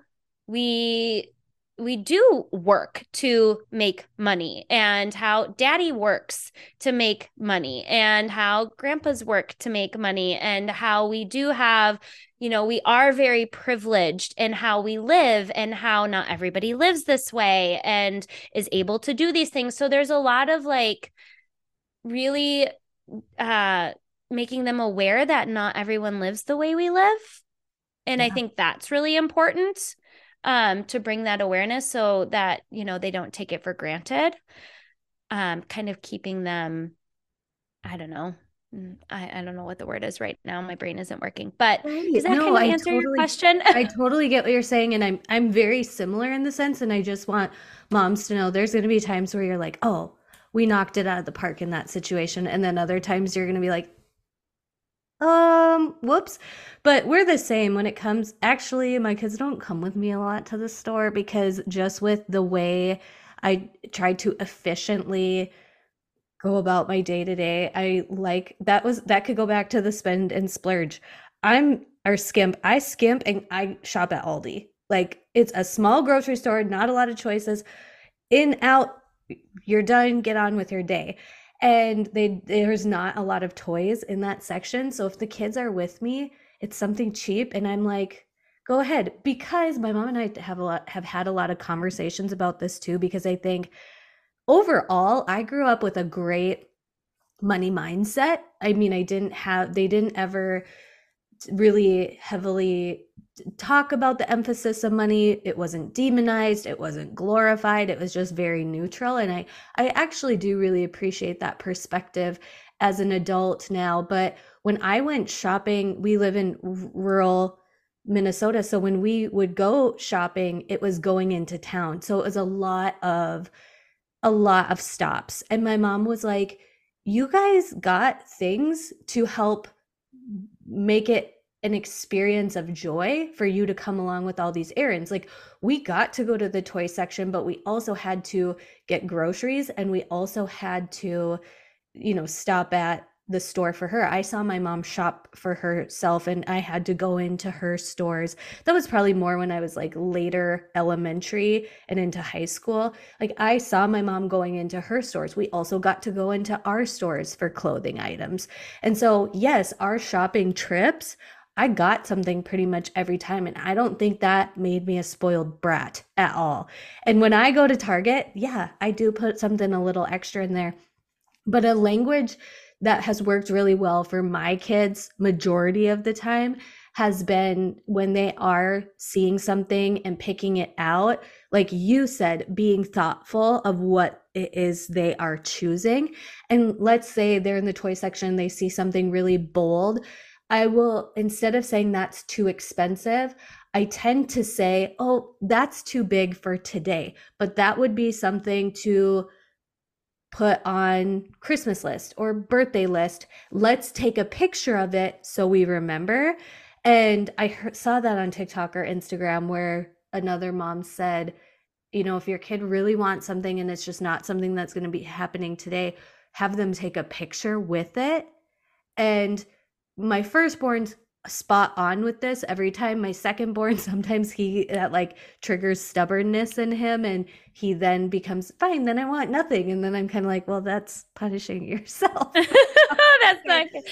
we we do work to make money and how daddy works to make money and how grandpa's work to make money and how we do have you know we are very privileged in how we live and how not everybody lives this way and is able to do these things. So there's a lot of like really uh making them aware that not everyone lives the way we live. And yeah. i think that's really important um, to bring that awareness so that you know they don't take it for granted um, kind of keeping them i don't know mm, I, I don't know what the word is right now. My brain isn't working. But right. does that no, kind of answer totally, your question? <laughs> I totally get what you're saying. And I'm I'm very similar in the sense. And I just want moms to know there's gonna be times where you're like, oh, we knocked it out of the park in that situation. And then other times you're gonna be like, um, whoops. But we're the same when it comes. Actually, my kids don't come with me a lot to the store because just with the way I try to efficiently go about my day to day, I like that was that could go back to the spend and splurge. I'm or skimp. I skimp and I shop at Aldi. Like it's a small grocery store, not a lot of choices. In, out, you're done, get on with your day and they there's not a lot of toys in that section. So if the kids are with me it's something cheap. And i'm like go ahead. Because my mom and i have a lot have had a lot of conversations about this too because i think overall i grew up with a great money mindset. I mean i didn't have they didn't ever really heavily talk about the emphasis of money. It wasn't demonized. It wasn't glorified. It was just very neutral. And i i actually do really appreciate that perspective as an adult now. But when i went shopping we live in rural minnesota. So when we would go shopping it was going into town. So it was a lot of a lot of stops. And my mom was like you guys got things to help make it an experience of joy for you to come along with all these errands. Like we got to go to the toy section, but we also had to get groceries and we also had to, you know, stop at the store for her. I saw my mom shop for herself and I had to go into her stores. That was probably more when I was like later elementary and into high school. Like I saw my mom going into her stores. We also got to go into our stores for clothing items. And so, yes, our shopping trips I got something pretty much every time. And I don't think that made me a spoiled brat at all. And when I go to Target, yeah, I do put something a little extra in there. But a language that has worked really well for my kids, majority of the time, has been when they are seeing something and picking it out, like you said, being thoughtful of what it is they are choosing. And let's say they're in the toy section, they see something really bold I will, instead of saying that's too expensive, I tend to say, oh, that's too big for today. But that would be something to put on Christmas list or birthday list. Let's take a picture of it so we remember. And I heard, saw that on TikTok or Instagram where another mom said, you know, if your kid really wants something and it's just not something that's going to be happening today, have them take a picture with it. And my firstborn's spot on with this. Every time my secondborn <laughs> sometimes he that like triggers stubbornness in him and he then becomes fine then i want nothing. And then i'm kind of like well that's punishing <laughs> yourself. <laughs> That's not good.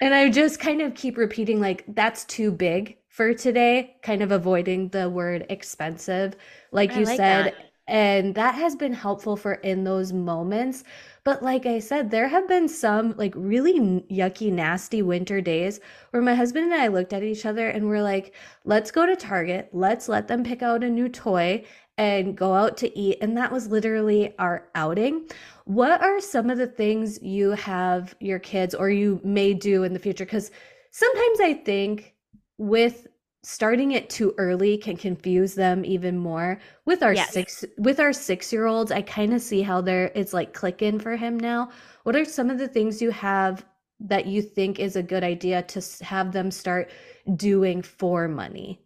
And i just kind of keep repeating like that's too big for today kind of avoiding the word expensive like I you like said. that. and that has been helpful for in those moments but like I said, there have been some like really yucky, nasty winter days where my husband and I looked at each other and we're like, let's go to Target, let's let them pick out a new toy and go out to eat. And that was literally our outing. What are some of the things you have your kids or you may do in the future? Because sometimes I think with starting it too early can confuse them even more. With our yes. six with our six year olds i kind of see how there it's like clicking for him now. What are some of the things you have that you think is a good idea to have them start doing for money?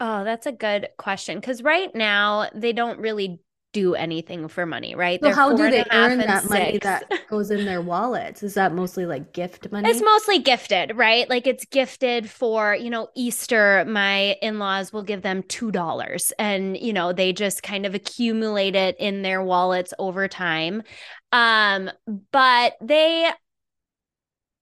Oh that's a good question because right now they don't really do anything for money, right? So They're how do they earn that money that goes in their wallets? Is that mostly like gift money? It's mostly gifted, right? Like it's gifted for, you know, Easter, my in-laws will give them $2 and, you know, they just kind of accumulate it in their wallets over time. Um, but they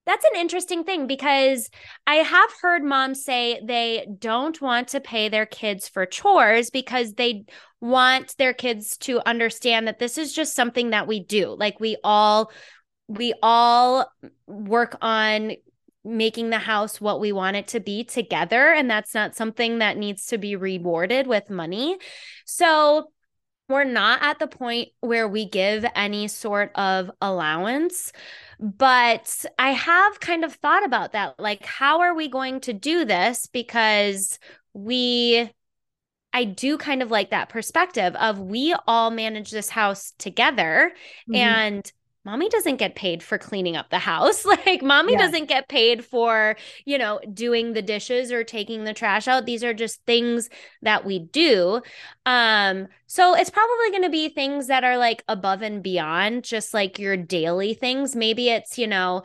that's an interesting thing because I have heard moms say they don't want to pay their kids for chores because they want their kids to understand that this is just something that we do. Like we all we all work on making the house what we want it to be together and that's not something that needs to be rewarded with money. So we're not at the point where we give any sort of allowance but I have kind of thought about that. Like, how are we going to do this? Because we, I do kind of like that perspective of we all manage this house together. Mm-hmm. And mommy doesn't get paid for cleaning up the house. <laughs> Like mommy yeah. doesn't get paid for, you know, doing the dishes or taking the trash out. These are just things that we do. Um so it's probably going to be things that are like above and beyond just like your daily things. Maybe it's, you know,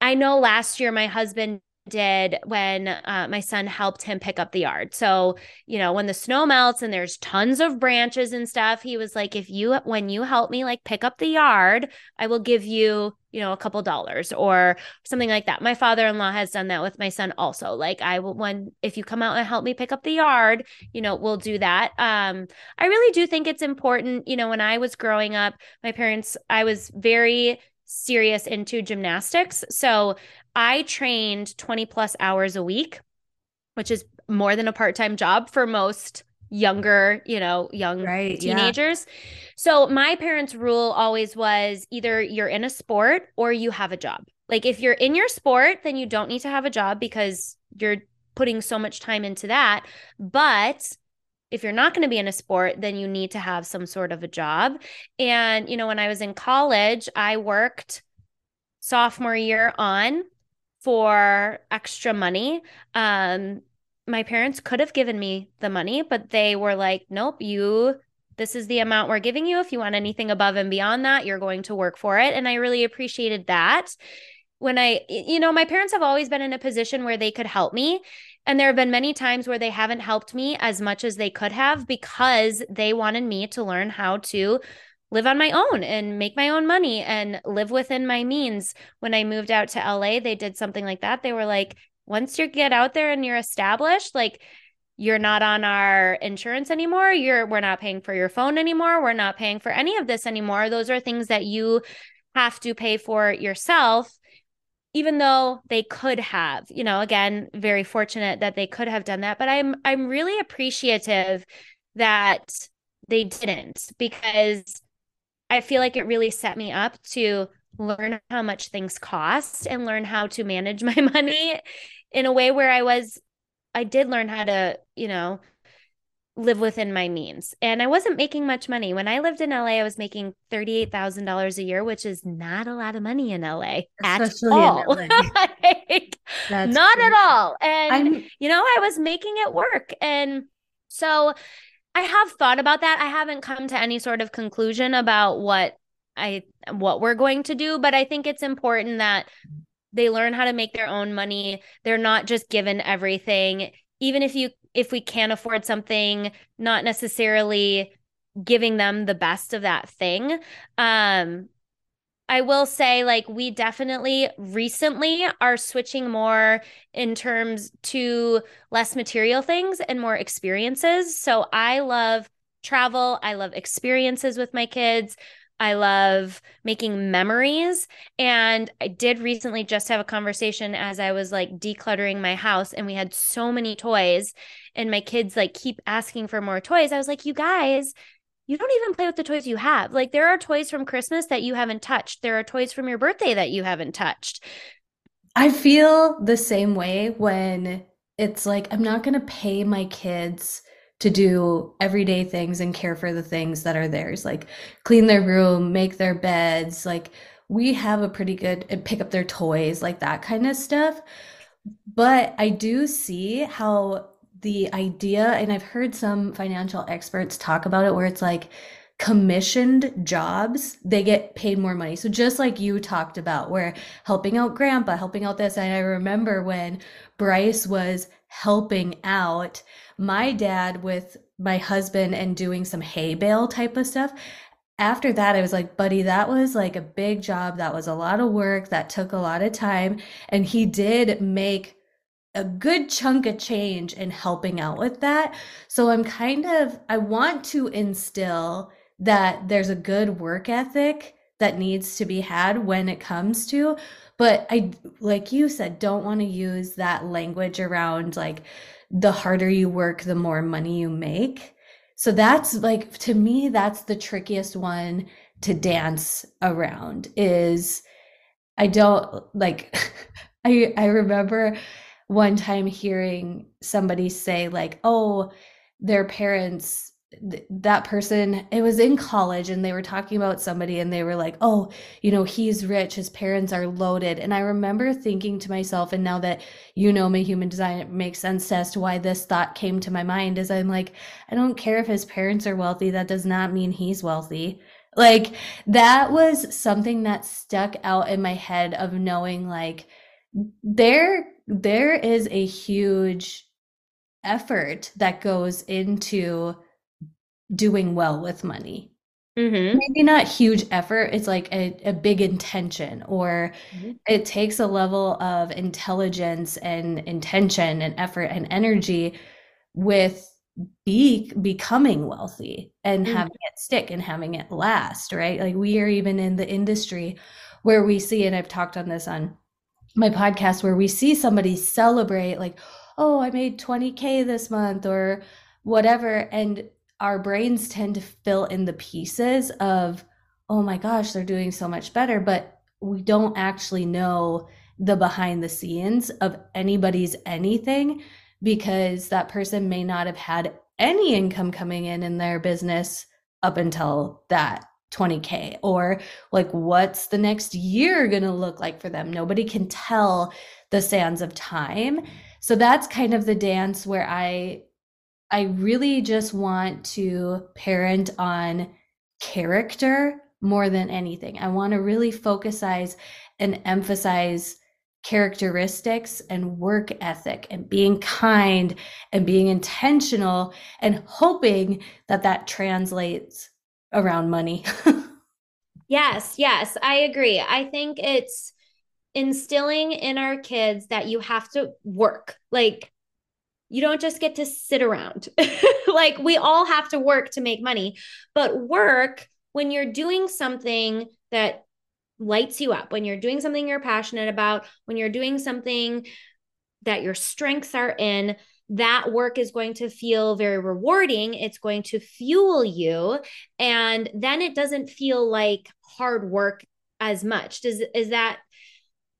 I know last year my husband did when uh, my son helped him pick up the yard. So, you know, when the snow melts and there's tons of branches and stuff, he was like, if you, when you help me like pick up the yard, I will give you, you know, a couple dollars or something like that. My father in law has done that with my son also. Like, I will, when, if you come out and help me pick up the yard, you know, we'll do that. Um, I really do think it's important. You know, when I was growing up, my parents, I was very, serious into gymnastics. So I trained 20 plus hours a week, which is more than a part time job for most younger, you know, young right, teenagers. Yeah. So my parents' rule always was either you're in a sport or you have a job. Like if you're in your sport, then you don't need to have a job because you're putting so much time into that. But if you're not going to be in a sport, then you need to have some sort of a job. And, you know, when I was in college, I worked sophomore year on for extra money. Um, my parents could have given me the money, but they were like, nope, you, this is the amount we're giving you. If you want anything above and beyond that, you're going to work for it. And I really appreciated that. When I, you know, my parents have always been in a position where they could help me. And there have been many times where they haven't helped me as much as they could have because they wanted me to learn how to live on my own and make my own money and live within my means. When I moved out to LA, they did something like that. They were like, once you get out there and you're established, like you're not on our insurance anymore. You're we're not paying for your phone anymore. We're not paying for any of this anymore. Those are things that you have to pay for yourself even though they could have you know again very fortunate that they could have done that but i'm i'm really appreciative that they didn't because I feel like it really set me up to learn how much things cost and learn how to manage <laughs> my money in a way where I was I did learn how to, you know, live within my means. And I wasn't making much money. When I lived in LA, I was making $38,000 a year, which is not a lot of money in LA Especially <laughs> at all. LA. like, not crazy. at all. And, I'm... you know, I was making it work. And so I have thought about that. I haven't come to any sort of conclusion about what I what we're going to do, but I think it's important that they learn how to make their own money. They're not just given everything. Even if you if we can't afford something, not necessarily giving them the best of that thing. Um I will say, like, we definitely recently are switching more in terms to less material things and more experiences. So I love travel, I love experiences with my kids. I love making memories. And I did recently just have a conversation as I was like decluttering my house, and we had so many toys, and my kids like keep asking for more toys. I was like, you guys, you don't even play with the toys you have. Like there are toys from Christmas that you haven't touched. There are toys from your birthday that you haven't touched. I feel the same way when it's like I'm not going to pay my kids to do everyday things and care for the things that are theirs, like clean their room, make their beds, like we have a pretty good and pick up their toys, like that kind of stuff. But I do see how the idea, and I've heard some financial experts talk about it, where it's like commissioned jobs, they get paid more money. So just like you talked about, where helping out grandpa, helping out this. And I remember when Bryce was helping out my dad with my husband and doing some hay bale type of stuff. After that, I was like, buddy, that was like a big job. That was a lot of work. That took a lot of time. And he did make a good chunk of change in helping out with that. So I'm kind of, I want to instill that there's a good work ethic that needs to be had when it comes to, but I, like you said, don't want to use that language around like the harder you work, the more money you make. So that's like, to me, that's the trickiest one to dance around is I don't like, <laughs> I, I remember one time hearing somebody say like oh their parents th- that person it was in college and they were talking about somebody and they were like oh you know he's rich his parents are loaded. And i remember thinking to myself and now that you know my human design it makes sense as to why this thought came to my mind is i'm like i don't care if his parents are wealthy that does not mean he's wealthy. Like that was something that stuck out in my head of knowing like there there is a huge effort that goes into doing well with money. Mm-hmm. Maybe not huge effort, it's like a, a big intention, or mm-hmm. it takes a level of intelligence and intention and effort and energy with be becoming wealthy and mm-hmm. having it stick and having it last, right? Like we are even in the industry where we see, and I've talked on this on my podcast where we see somebody celebrate like oh i made 20k this month or whatever and our brains tend to fill in the pieces of oh my gosh they're doing so much better but we don't actually know the behind the scenes of anybody's anything because that person may not have had any income coming in in their business up until that 20K or like what's the next year going to look like for them? Nobody can tell the sands of time. So that's kind of the dance where I I really just want to parent on character more than anything. I want to really focus and emphasize characteristics and work ethic and being kind and being intentional and hoping that that translates around money. <laughs> yes, yes, I agree. I think it's instilling in our kids that you have to work. Like, you don't just get to sit around. <laughs> like, we all have to work to make money, but work when you're doing something that lights you up, when you're doing something you're passionate about, when you're doing something that your strengths are in, that work is going to feel very rewarding. It's going to fuel you. And then it doesn't feel like hard work as much. Does is that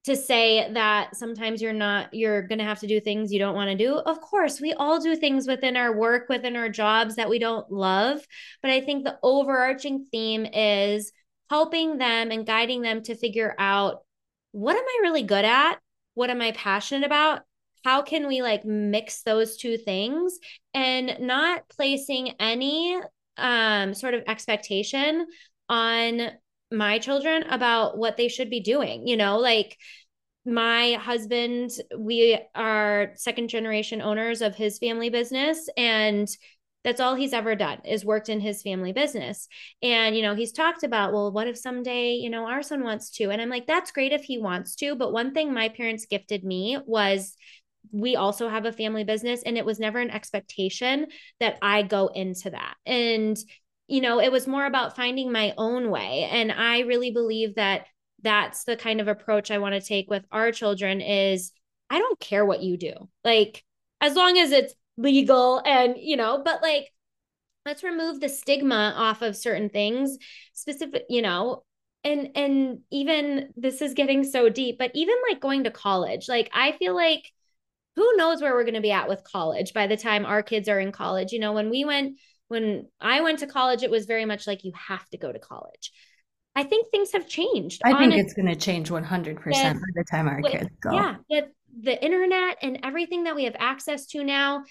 to say that sometimes you're not you're going to have to do things you don't want to do of course we all do things within our work within our jobs that we don't love but i think the overarching theme is helping them and guiding them to figure out what am i really good at what am i passionate about how can we like mix those two things and not placing any um sort of expectation on my children about what they should be doing you know? Like my husband we are second generation owners of his family business and that's all he's ever done is worked in his family business. And you know he's talked about well what if someday you know our son wants to? And i'm like that's great if he wants to but one thing my parents gifted me was we also have a family business and it was never an expectation that I go into that. And you know, it was more about finding my own way and I really believe that that's the kind of approach I want to take with our children is I don't care what you do. Like as long as it's legal and, you know, but like let's remove the stigma off of certain things specific, you know, and and even this is getting so deep, but even like going to college, like I feel like who knows where we're going to be at with college by the time our kids are in college. You know, when we went, when I went to college, it was very much like you have to go to college. I think things have changed. I think it's going to change 100% with, by the time our with, kids go. Yeah. With the internet and everything that we have access to now,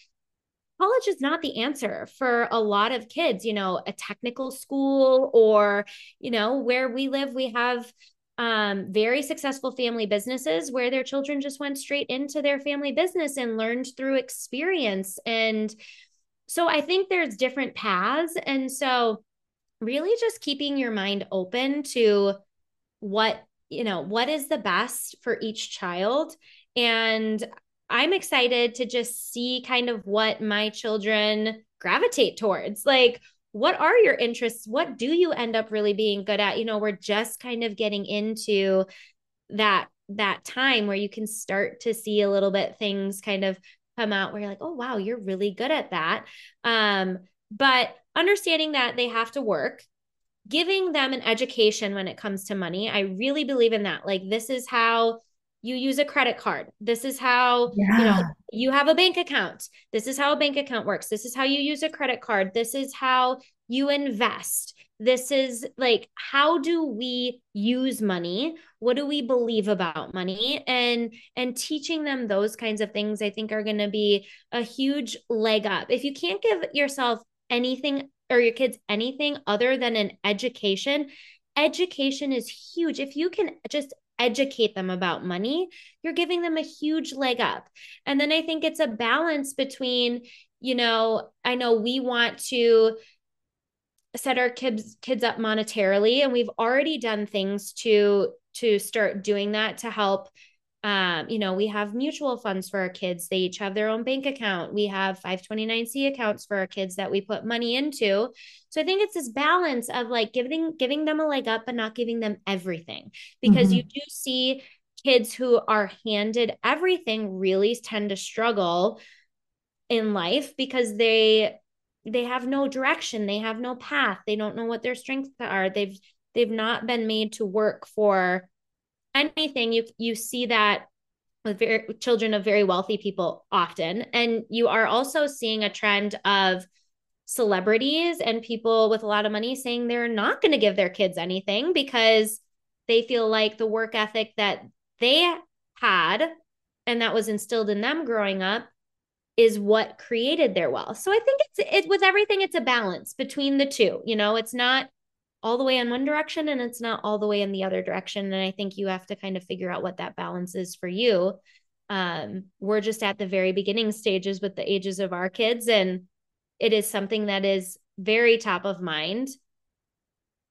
college is not the answer for a lot of kids, you know, a technical school or, you know, where we live, we have um, very successful family businesses where their children just went straight into their family business and learned through experience. And so I think there's different paths. And so, really just keeping your mind open to what, you know, what is the best for each child. And I'm excited to just see kind of what my children gravitate towards. Like, what are your interests? What do you end up really being good at? You know, we're just kind of getting into that that time where you can start to see a little bit things kind of come out where you're like, "Oh wow, you're really good at that." Um, but understanding that they have to work giving them an education when it comes to money. I really believe in that. Like this is how you use a credit card. This is how yeah. you know you have a bank account. This is how a bank account works. This is how you use a credit card. This is how you invest. This is like how do we use money? What do we believe about money? And and teaching them those kinds of things I think are going to be a huge leg up. If you can't give yourself anything or your kids anything other than an education, education is huge. If you can just educate them about money, you're giving them a huge leg up. And then I think it's a balance between, you know, I know we want to set our kids kids up monetarily and we've already done things to to start doing that to help um, you know, we have mutual funds for our kids. They each have their own bank account. We have 529C accounts for our kids that we put money into. So I think it's this balance of like giving giving them a leg up but not giving them everything. Because mm-hmm. you do see kids who are handed everything really tend to struggle in life because they they have no direction, they have no path, they don't know what their strengths are. They've they've not been made to work for anything you you see that with very children of very wealthy people often and you are also seeing a trend of celebrities and people with a lot of money saying they're not going to give their kids anything because they feel like the work ethic that they had and that was instilled in them growing up is what created their wealth. So I think it's it with everything it's a balance between the two. You know, it's not all the way in one direction and it's not all the way in the other direction. And i think you have to kind of figure out what that balance is for you. Um, we're just at the very beginning stages with the ages of our kids and it is something that is very top of mind.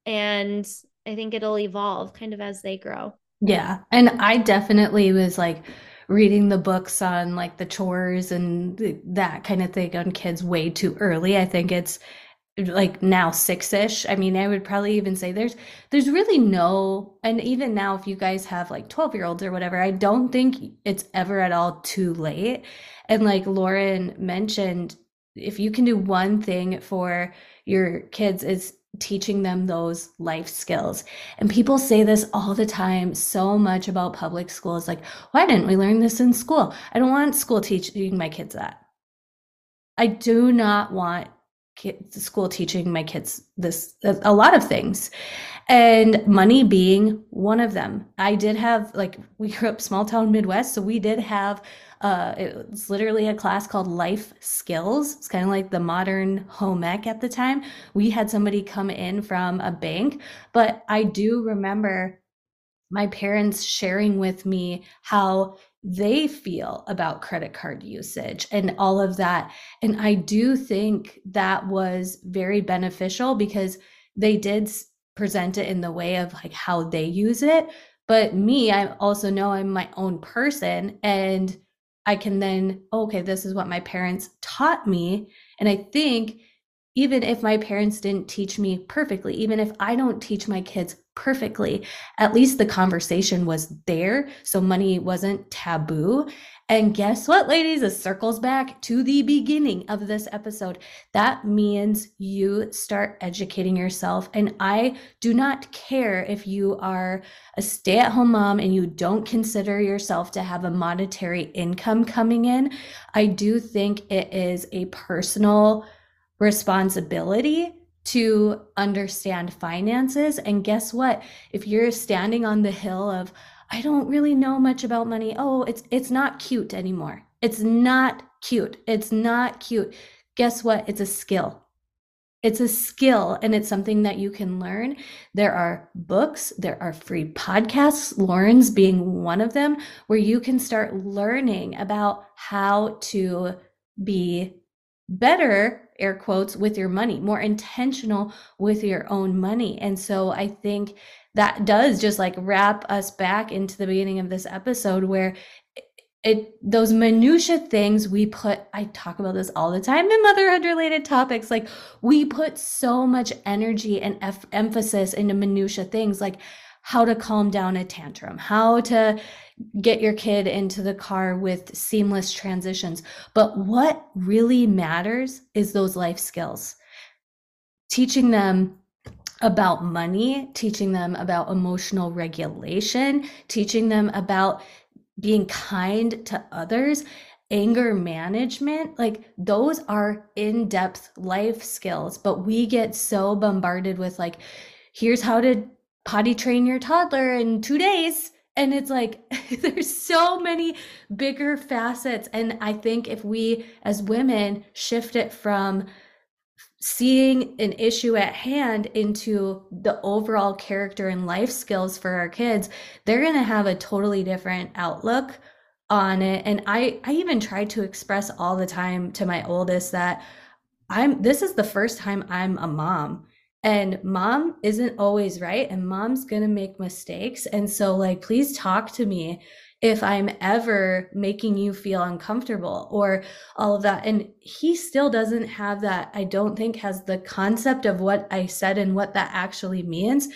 And i think it'll evolve kind of as they grow. Yeah. And i definitely was like reading the books on like the chores and that kind of thing on kids way too early. I think it's like now six-ish. I mean i would probably even say there's there's really no and even now if you guys have like 12 year olds or whatever i don't think it's ever at all too late. And like lauren mentioned if you can do one thing for your kids is teaching them those life skills. And people say this all the time so much about public schools like why didn't we learn this in school? I don't want school teaching my kids that. I do not want school teaching my kids this a lot of things. And money being one of them. I did have like we grew up small town midwest so we did have uh it was literally a class called life skills. It's kind of like the modern home ec at the time. We had somebody come in from a bank but i do remember my parents sharing with me how they feel about credit card usage and all of that. And I do think that was very beneficial because they did present it in the way of like how they use it. But me, I also know I'm my own person and I can then, okay, this is what my parents taught me. And I think even if my parents didn't teach me perfectly, even if I don't teach my kids perfectly. At least the conversation was there. So money wasn't taboo. And guess what, ladies? It circles back to the beginning of this episode. That means you start educating yourself. And I do not care if you are a stay at home mom and you don't consider yourself to have a monetary income coming in. I do think it is a personal responsibility to understand finances. And guess what? If you're standing on the hill of, I don't really know much about money. Oh, it's it's not cute anymore. It's not cute. It's not cute. guess what? It's a skill. It's a skill and it's something that you can learn. There are books, there are free podcasts, Lauren's being one of them, where you can start learning about how to be better, air quotes, with your money, more intentional with your own money. And so I think that does just like wrap us back into the beginning of this episode where it those minutia things we put i talk about this all the time in motherhood related topics like we put so much energy and f- emphasis into minutia things like how to calm down a tantrum how to get your kid into the car with seamless transitions but what really matters is those life skills teaching them about money, teaching them about emotional regulation, teaching them about being kind to others, anger management, like those are in depth life skills. But we get so bombarded with, like, here's how to potty train your toddler in two days. And it's like, <laughs> there's so many bigger facets. And I think if we as women shift it from, seeing an issue at hand into the overall character and life skills for our kids they're going to have a totally different outlook on it and i i even try to express all the time to my oldest that i'm this is the first time i'm a mom and mom isn't always right and mom's going to make mistakes and so like please talk to me if I'm ever making you feel uncomfortable or all of that. And he still doesn't have that, I don't think, has the concept of what I said and what that actually means.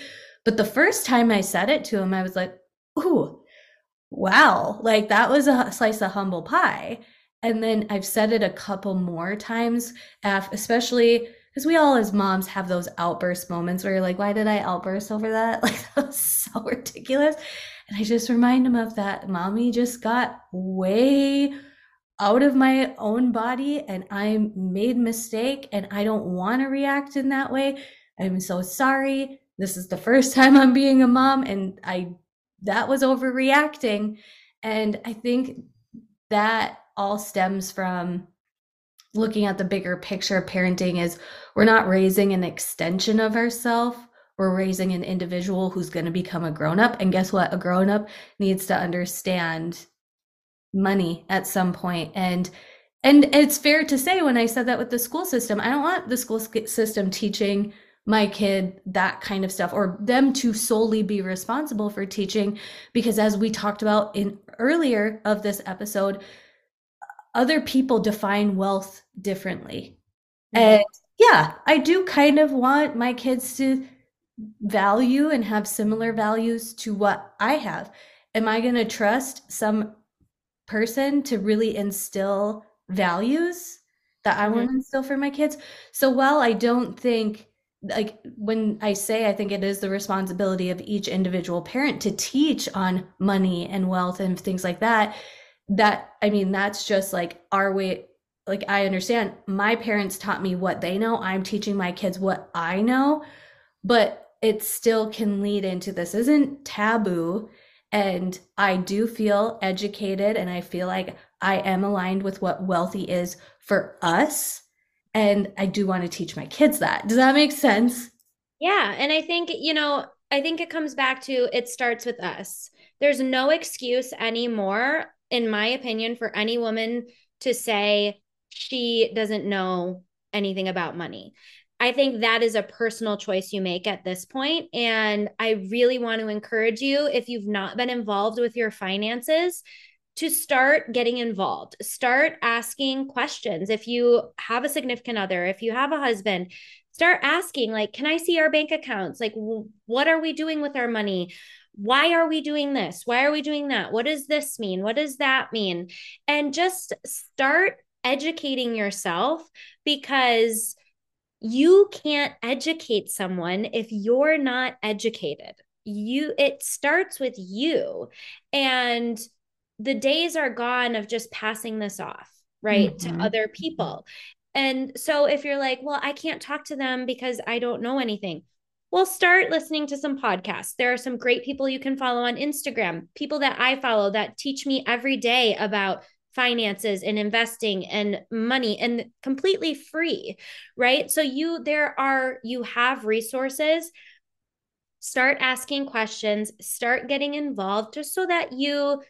But the first time I said it to him, I was like, ooh, wow, like that was a slice of humble pie. And then I've said it a couple more times, especially because we all as moms have those outburst moments where you're like, why did I outburst over that? <laughs> Like that was so ridiculous. And I just remind him of that. Mommy just got way out of my own body and I made a mistake and I don't want to react in that way. I'm so sorry. This is the first <laughs> time I'm being a mom and I that was overreacting. And I think that all stems from looking at the bigger picture of parenting is we're not raising an extension of ourselves we're raising an individual who's going to become a grown up. And guess what? A grown up needs to understand money at some point. And and it's fair to say when I said that with the school system, I don't want the school system teaching my kid that kind of stuff or them to solely be responsible for teaching because as we talked about in earlier of this episode other people define wealth differently mm-hmm. and yeah i do kind of want my kids to value and have similar values to what I have? Am I going to trust some person to really instill values that I mm-hmm. want to instill for my kids? So while I don't think like when I say I think it is the responsibility of each individual parent to teach on money and wealth and things like that, that I mean that's just like our way like I understand my parents taught me what they know. I'm teaching my kids what I know. But it still can lead into this isn't taboo and I do feel educated and I feel like I am aligned with what wealthy is for us and I do want to teach my kids that. Does that make sense? Yeah, and I think, you know, I think it comes back to it starts with us. There's no excuse anymore in my opinion for any woman to say she doesn't know anything about money. I think that is a personal choice you make at this point. And I really want to encourage you, if you've not been involved with your finances, to start getting involved. Start asking questions. If you have a significant other, if you have a husband, start asking, like, can I see our bank accounts? Like, what are we doing with our money? Why are we doing this? Why are we doing that? What does this mean? What does that mean? And just start educating yourself because you can't educate someone if you're not educated you it starts with you and the days are gone of just passing this off right mm-hmm. to other people and so if you're like well i can't talk to them because i don't know anything well start listening to some podcasts there are some great people you can follow on instagram people that i follow that teach me every day about finances and investing and money and completely free, right? So you there are you have resources start asking questions, start getting involved just so that you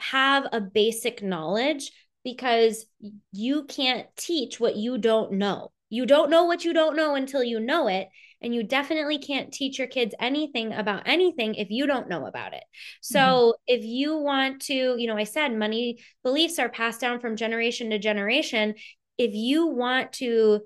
have a basic knowledge because you can't teach what you don't know. You don't know what you don't know until you know it. And you definitely can't teach your kids anything about anything if you don't know about it. So, mm-hmm. if you want to, you know, I said money beliefs are passed down from generation to generation. If you want to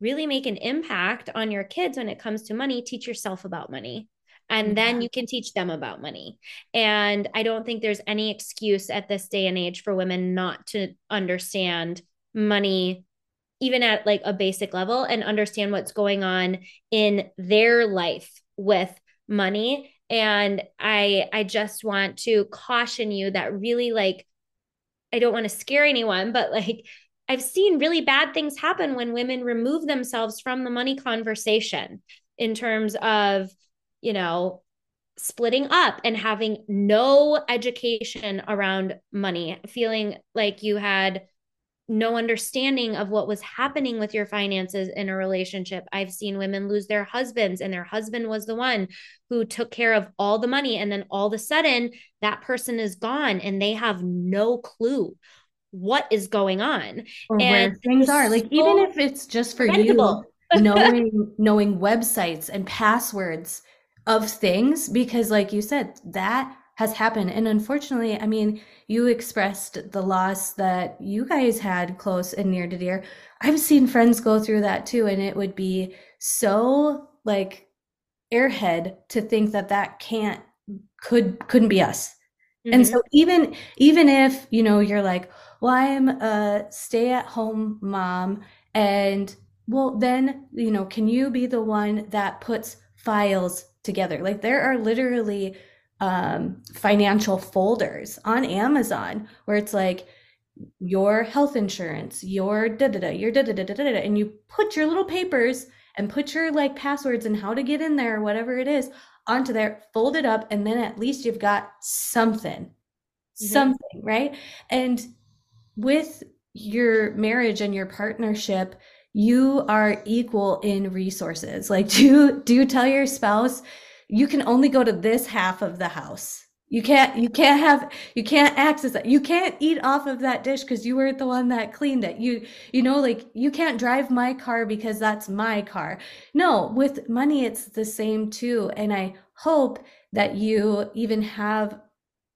really make an impact on your kids when it comes to money, teach yourself about money and then you can teach them about money. And I don't think there's any excuse at this day and age for women not to understand money even at like a basic level and understand what's going on in their life with money. And i i just want to caution you that really like i don't want to scare anyone but like i've seen really bad things happen when women remove themselves from the money conversation in terms of you know, splitting up and having no education around money, feeling like you had no understanding of what was happening with your finances in a relationship. I've seen women lose their husbands, and their husband was the one who took care of all the money. And then all of a sudden, that person is gone and they have no clue what is going on or and where things are. Like, so even if it's just for you <laughs> knowing knowing websites and passwords of things because like you said that has happened and unfortunately i mean you expressed the loss that you guys had close and near to dear i've seen friends go through that too and it would be so like airhead to think that that can't could couldn't be us mm-hmm. and so even even if you know you're like well i'm a stay at home mom and well then you know can you be the one that puts files together. Like there are literally um, financial folders on Amazon where it's like your health insurance, your da da da, your da da da da da, and you put your little papers and put your like passwords and how to get in there, whatever it is, onto there, fold it up, and then at least you've got something, mm-hmm. something, right? And with your marriage and your partnership, you are equal in resources. Like <laughs> do do tell your spouse you can only go to this half of the house. You can't you can't have you can't access it. You can't eat off of that dish because you weren't the one that cleaned it. You you know like you can't drive my car because that's my car. No, with money it's the same too. And I hope that you even have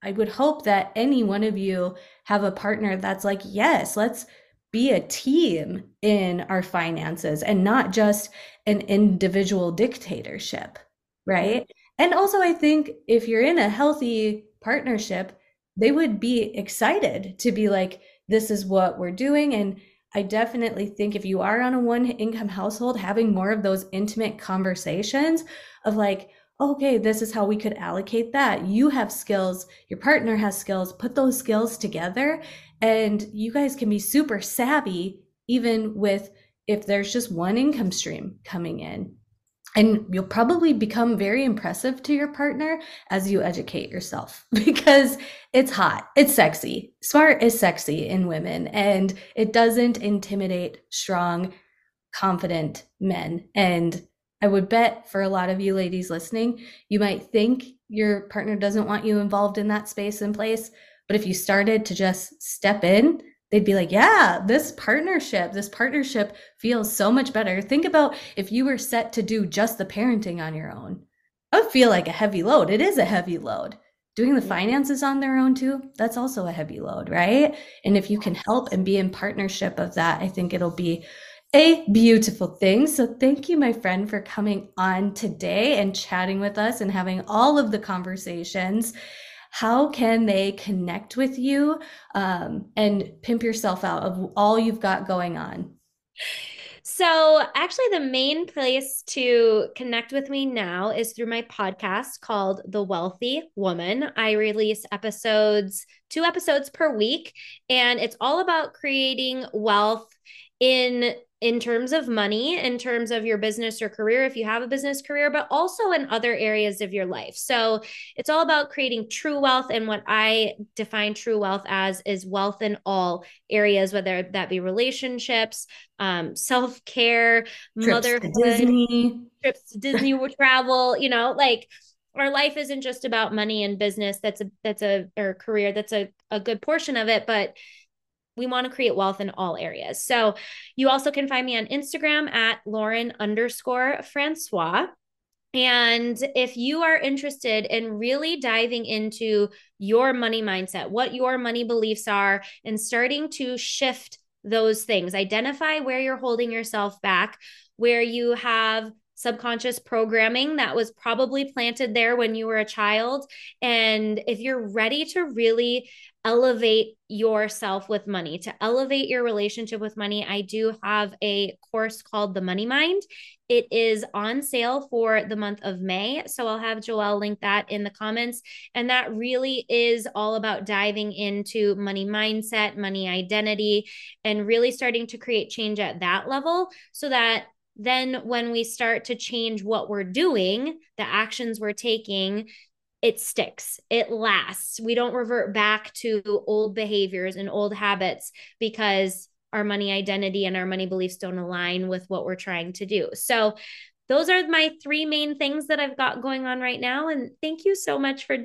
I would hope that any one of you have a partner that's like, yes, let's be a team in our finances and not just an individual dictatorship, right? And also, I think if you're in a healthy partnership, they would be excited to be like, this is what we're doing. And I definitely think if you are on a one income household, having more of those intimate conversations of like, okay, this is how we could allocate that. You have skills, your partner has skills, put those skills together, and you guys can be super savvy, even with if there's just one income stream coming in. And you'll probably become very impressive to your partner as you educate yourself <laughs> because it's hot, it's sexy. Smart is sexy in women, and it doesn't intimidate strong, confident men. And I would bet for a lot of you ladies listening, you might think your partner doesn't want you involved in that space and place. But if you started to just step in, they'd be like, yeah, this partnership, this partnership feels so much better. Think about if you were set to do just the parenting on your own. I would feel like a heavy load. It is a heavy load. Doing the finances on their own too, that's also a heavy load, right? And if you can help and be in partnership of that, I think it'll be a beautiful thing. So, thank you, my friend, for coming on today and chatting with us and having all of the conversations. How can they connect with you um, and pimp yourself out of all you've got going on? So, actually, the main place to connect with me now is through my podcast called The Wealthy Woman. I release episodes, two episodes per week, and it's all about creating wealth in in terms of money, in terms of your business or career, if you have a business career, but also in other areas of your life. So it's all about creating true wealth. And what I define true wealth as is wealth in all areas, whether that be relationships, um, self care, motherhood, Disney. trips to Disney, travel, you know, like our life isn't just about money and business. That's a, that's a, or career. That's a, a good portion of it. But we want to create wealth in all areas. So you also can find me on Instagram at Lauren underscore Francois. And if you are interested in really diving into your money mindset, what your money beliefs are, and starting to shift those things, identify where you're holding yourself back, where you have subconscious programming that was probably planted there when you were a child. And if you're ready to really elevate yourself with money, to elevate your relationship with money, I do have a course called The Money Mind. It is on sale for the month of May. So I'll have Joelle link that in the comments. And that really is all about diving into money mindset, money identity, and really starting to create change at that level so that then when we start to change what we're doing, the actions we're taking, it sticks, it lasts. We don't revert back to old behaviors and old habits because our money identity and our money beliefs don't align with what we're trying to do. So, those are my three main things that I've got going on right now. And thank you so much for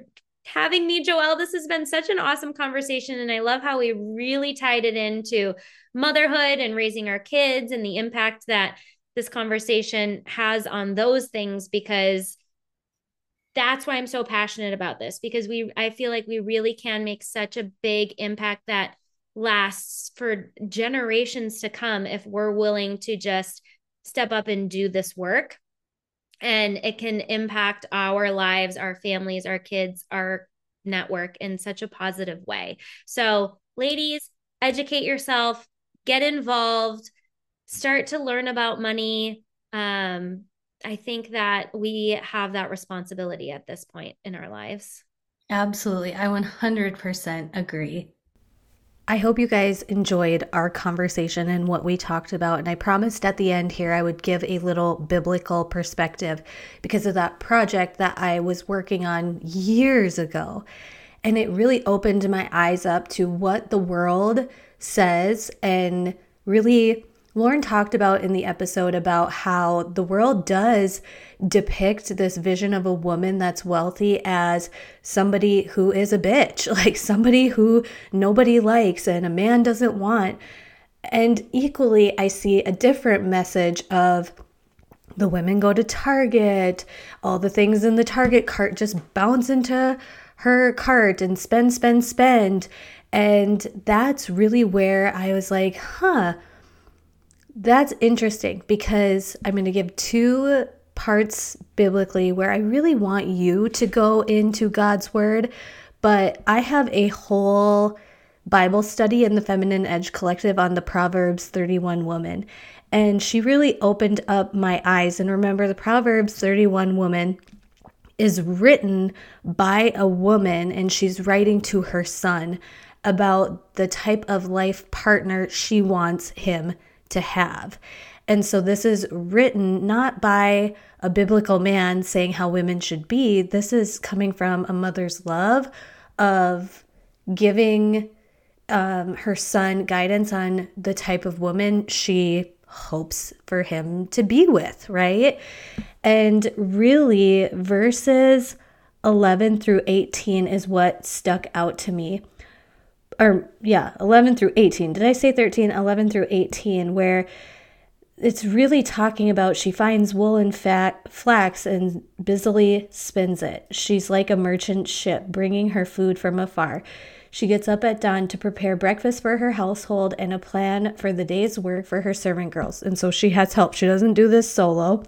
having me, Joelle. This has been such an awesome conversation. And I love how we really tied it into motherhood and raising our kids and the impact that this conversation has on those things because that's why I'm so passionate about this because we I feel like we really can make such a big impact that lasts for generations to come if we're willing to just step up and do this work. And it can impact our lives our families our kids our network in such a positive way. So ladies educate yourself get involved start to learn about money. Um, I think that we have that responsibility at this point in our lives. Absolutely. I 100% agree. I hope you guys enjoyed our conversation and what we talked about. And I promised at the end here I would give a little biblical perspective because of that project that I was working on years ago. And it really opened my eyes up to what the world says and really Lauren talked about in the episode about how the world does depict this vision of a woman that's wealthy as somebody who is a bitch, <laughs> like somebody who nobody likes and a man doesn't want. And equally, I see a different message of the women go to Target, all the things in the Target cart just bounce into her cart and spend, spend, spend. And that's really where I was like, huh that's interesting because I'm going to give two parts biblically where I really want you to go into God's word, but I have a whole Bible study in the Feminine Edge Collective on the Proverbs 31 woman. And she really opened up my eyes. And remember, the Proverbs 31 woman is written by a woman, and she's writing to her son about the type of life partner she wants him to have. And so this is written not by a biblical man saying how women should be. This is coming from a mother's love of giving um, her son guidance on the type of woman she hopes for him to be with, right? And really, verses 11 through 18 is what stuck out to me or yeah, 11 through 18. Did I say 13? 11 through 18, where it's really talking about she finds wool and fat flax and busily spins it. She's like a merchant ship bringing her food from afar. She gets up at dawn to prepare breakfast for her household and a plan for the day's work for her servant girls. And so she has help. She doesn't do this solo.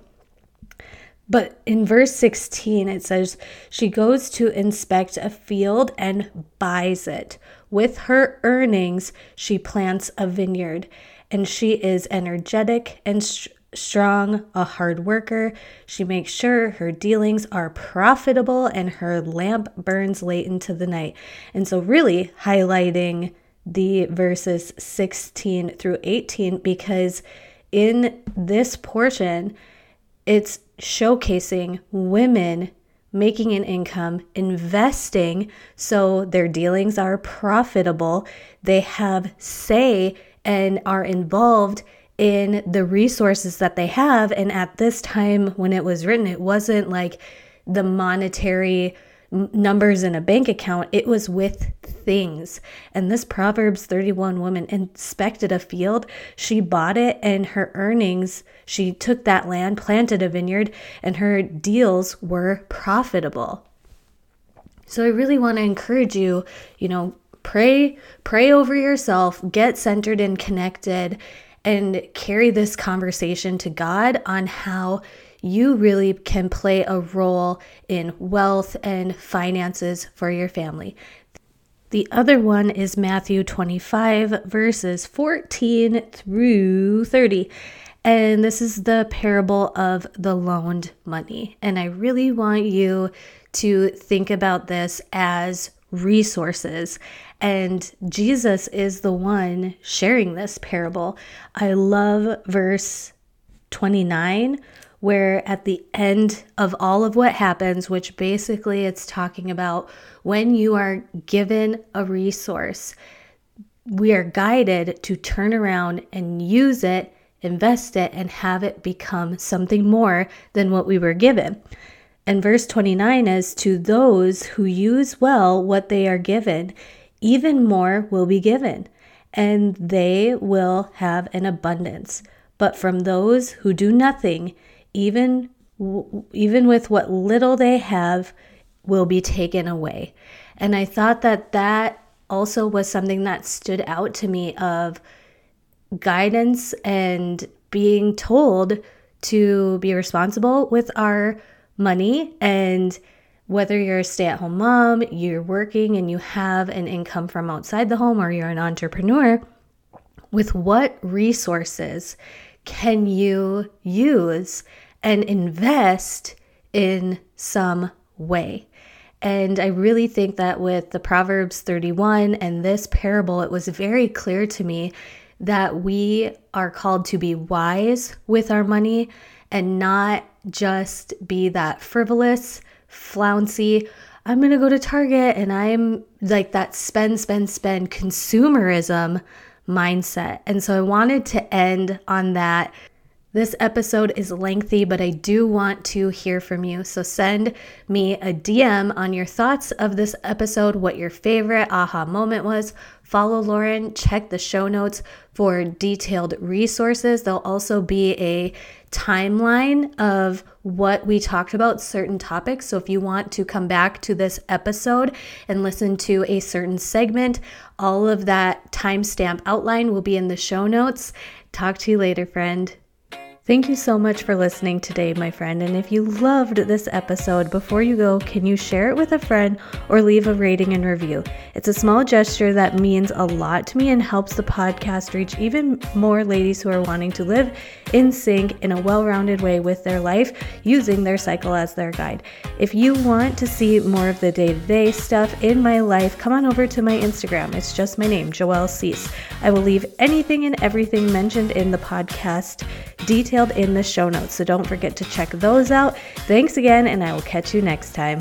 But in verse 16, it says, She goes to inspect a field and buys it. With her earnings, she plants a vineyard. And she is energetic and st- strong, a hard worker. She makes sure her dealings are profitable and her lamp burns late into the night. And so, really highlighting the verses 16 through 18 because in this portion, it's showcasing women making an income, investing so their dealings are profitable, they have say and are involved in the resources that they have. And at this time when it was written, it wasn't like the monetary numbers in a bank account, it was with things. And this Proverbs 31 woman inspected a field. She bought it, and her earnings, she took that land, planted a vineyard, and her deals were profitable. So I really want to encourage you, you know, pray pray over yourself, get centered and connected and carry this conversation to God on how you really can play a role in wealth and finances for your family. The other one is Matthew 25, verses 14 through 30. And this is the parable of the loaned money. And I really want you to think about this as resources. And Jesus is the one sharing this parable. I love verse 29 where at the end of all of what happens, which basically it's talking about when you are given a resource, we are guided to turn around and use it, invest it, and have it become something more than what we were given. And verse 29 is to those who use well what they are given, even more will be given, and they will have an abundance. But from those who do nothing, even even with what little they have will be taken away. And I thought that that also was something that stood out to me of guidance and being told to be responsible with our money and whether you're a stay at home mom, you're working and you have an income from outside the home, or you're an entrepreneur, with what resources can you use and invest in some way. And I really think that with the Proverbs 31 and this parable, it was very clear to me that we are called to be wise with our money and not just be that frivolous, flouncy, I'm going to go to Target and I'm like that spend, spend, spend consumerism mindset. And so I wanted to end on that this episode is lengthy, but I do want to hear from you. So send me a DM on your thoughts of this episode, what your favorite aha moment was. Follow Lauren, check the show notes for detailed resources. There'll also be a timeline of what we talked about, certain topics. So if you want to come back to this episode and listen to a certain segment, all of that timestamp outline will be in the show notes. Talk to you later, friend. Thank you so much for listening today, my friend. And if you loved this episode, before you go, can you share it with a friend or leave a rating and review? It's a small gesture that means a lot to me and helps the podcast reach even more ladies who are wanting to live in sync in a well rounded way with their life using their cycle as their guide. If you want to see more of the day to day stuff in my life, come on over to my Instagram. It's just my name, Joelle Cease. I will leave anything and everything mentioned in the podcast details detailed in the show notes, so don't forget to check those out. Thanks again, and I will catch you next time.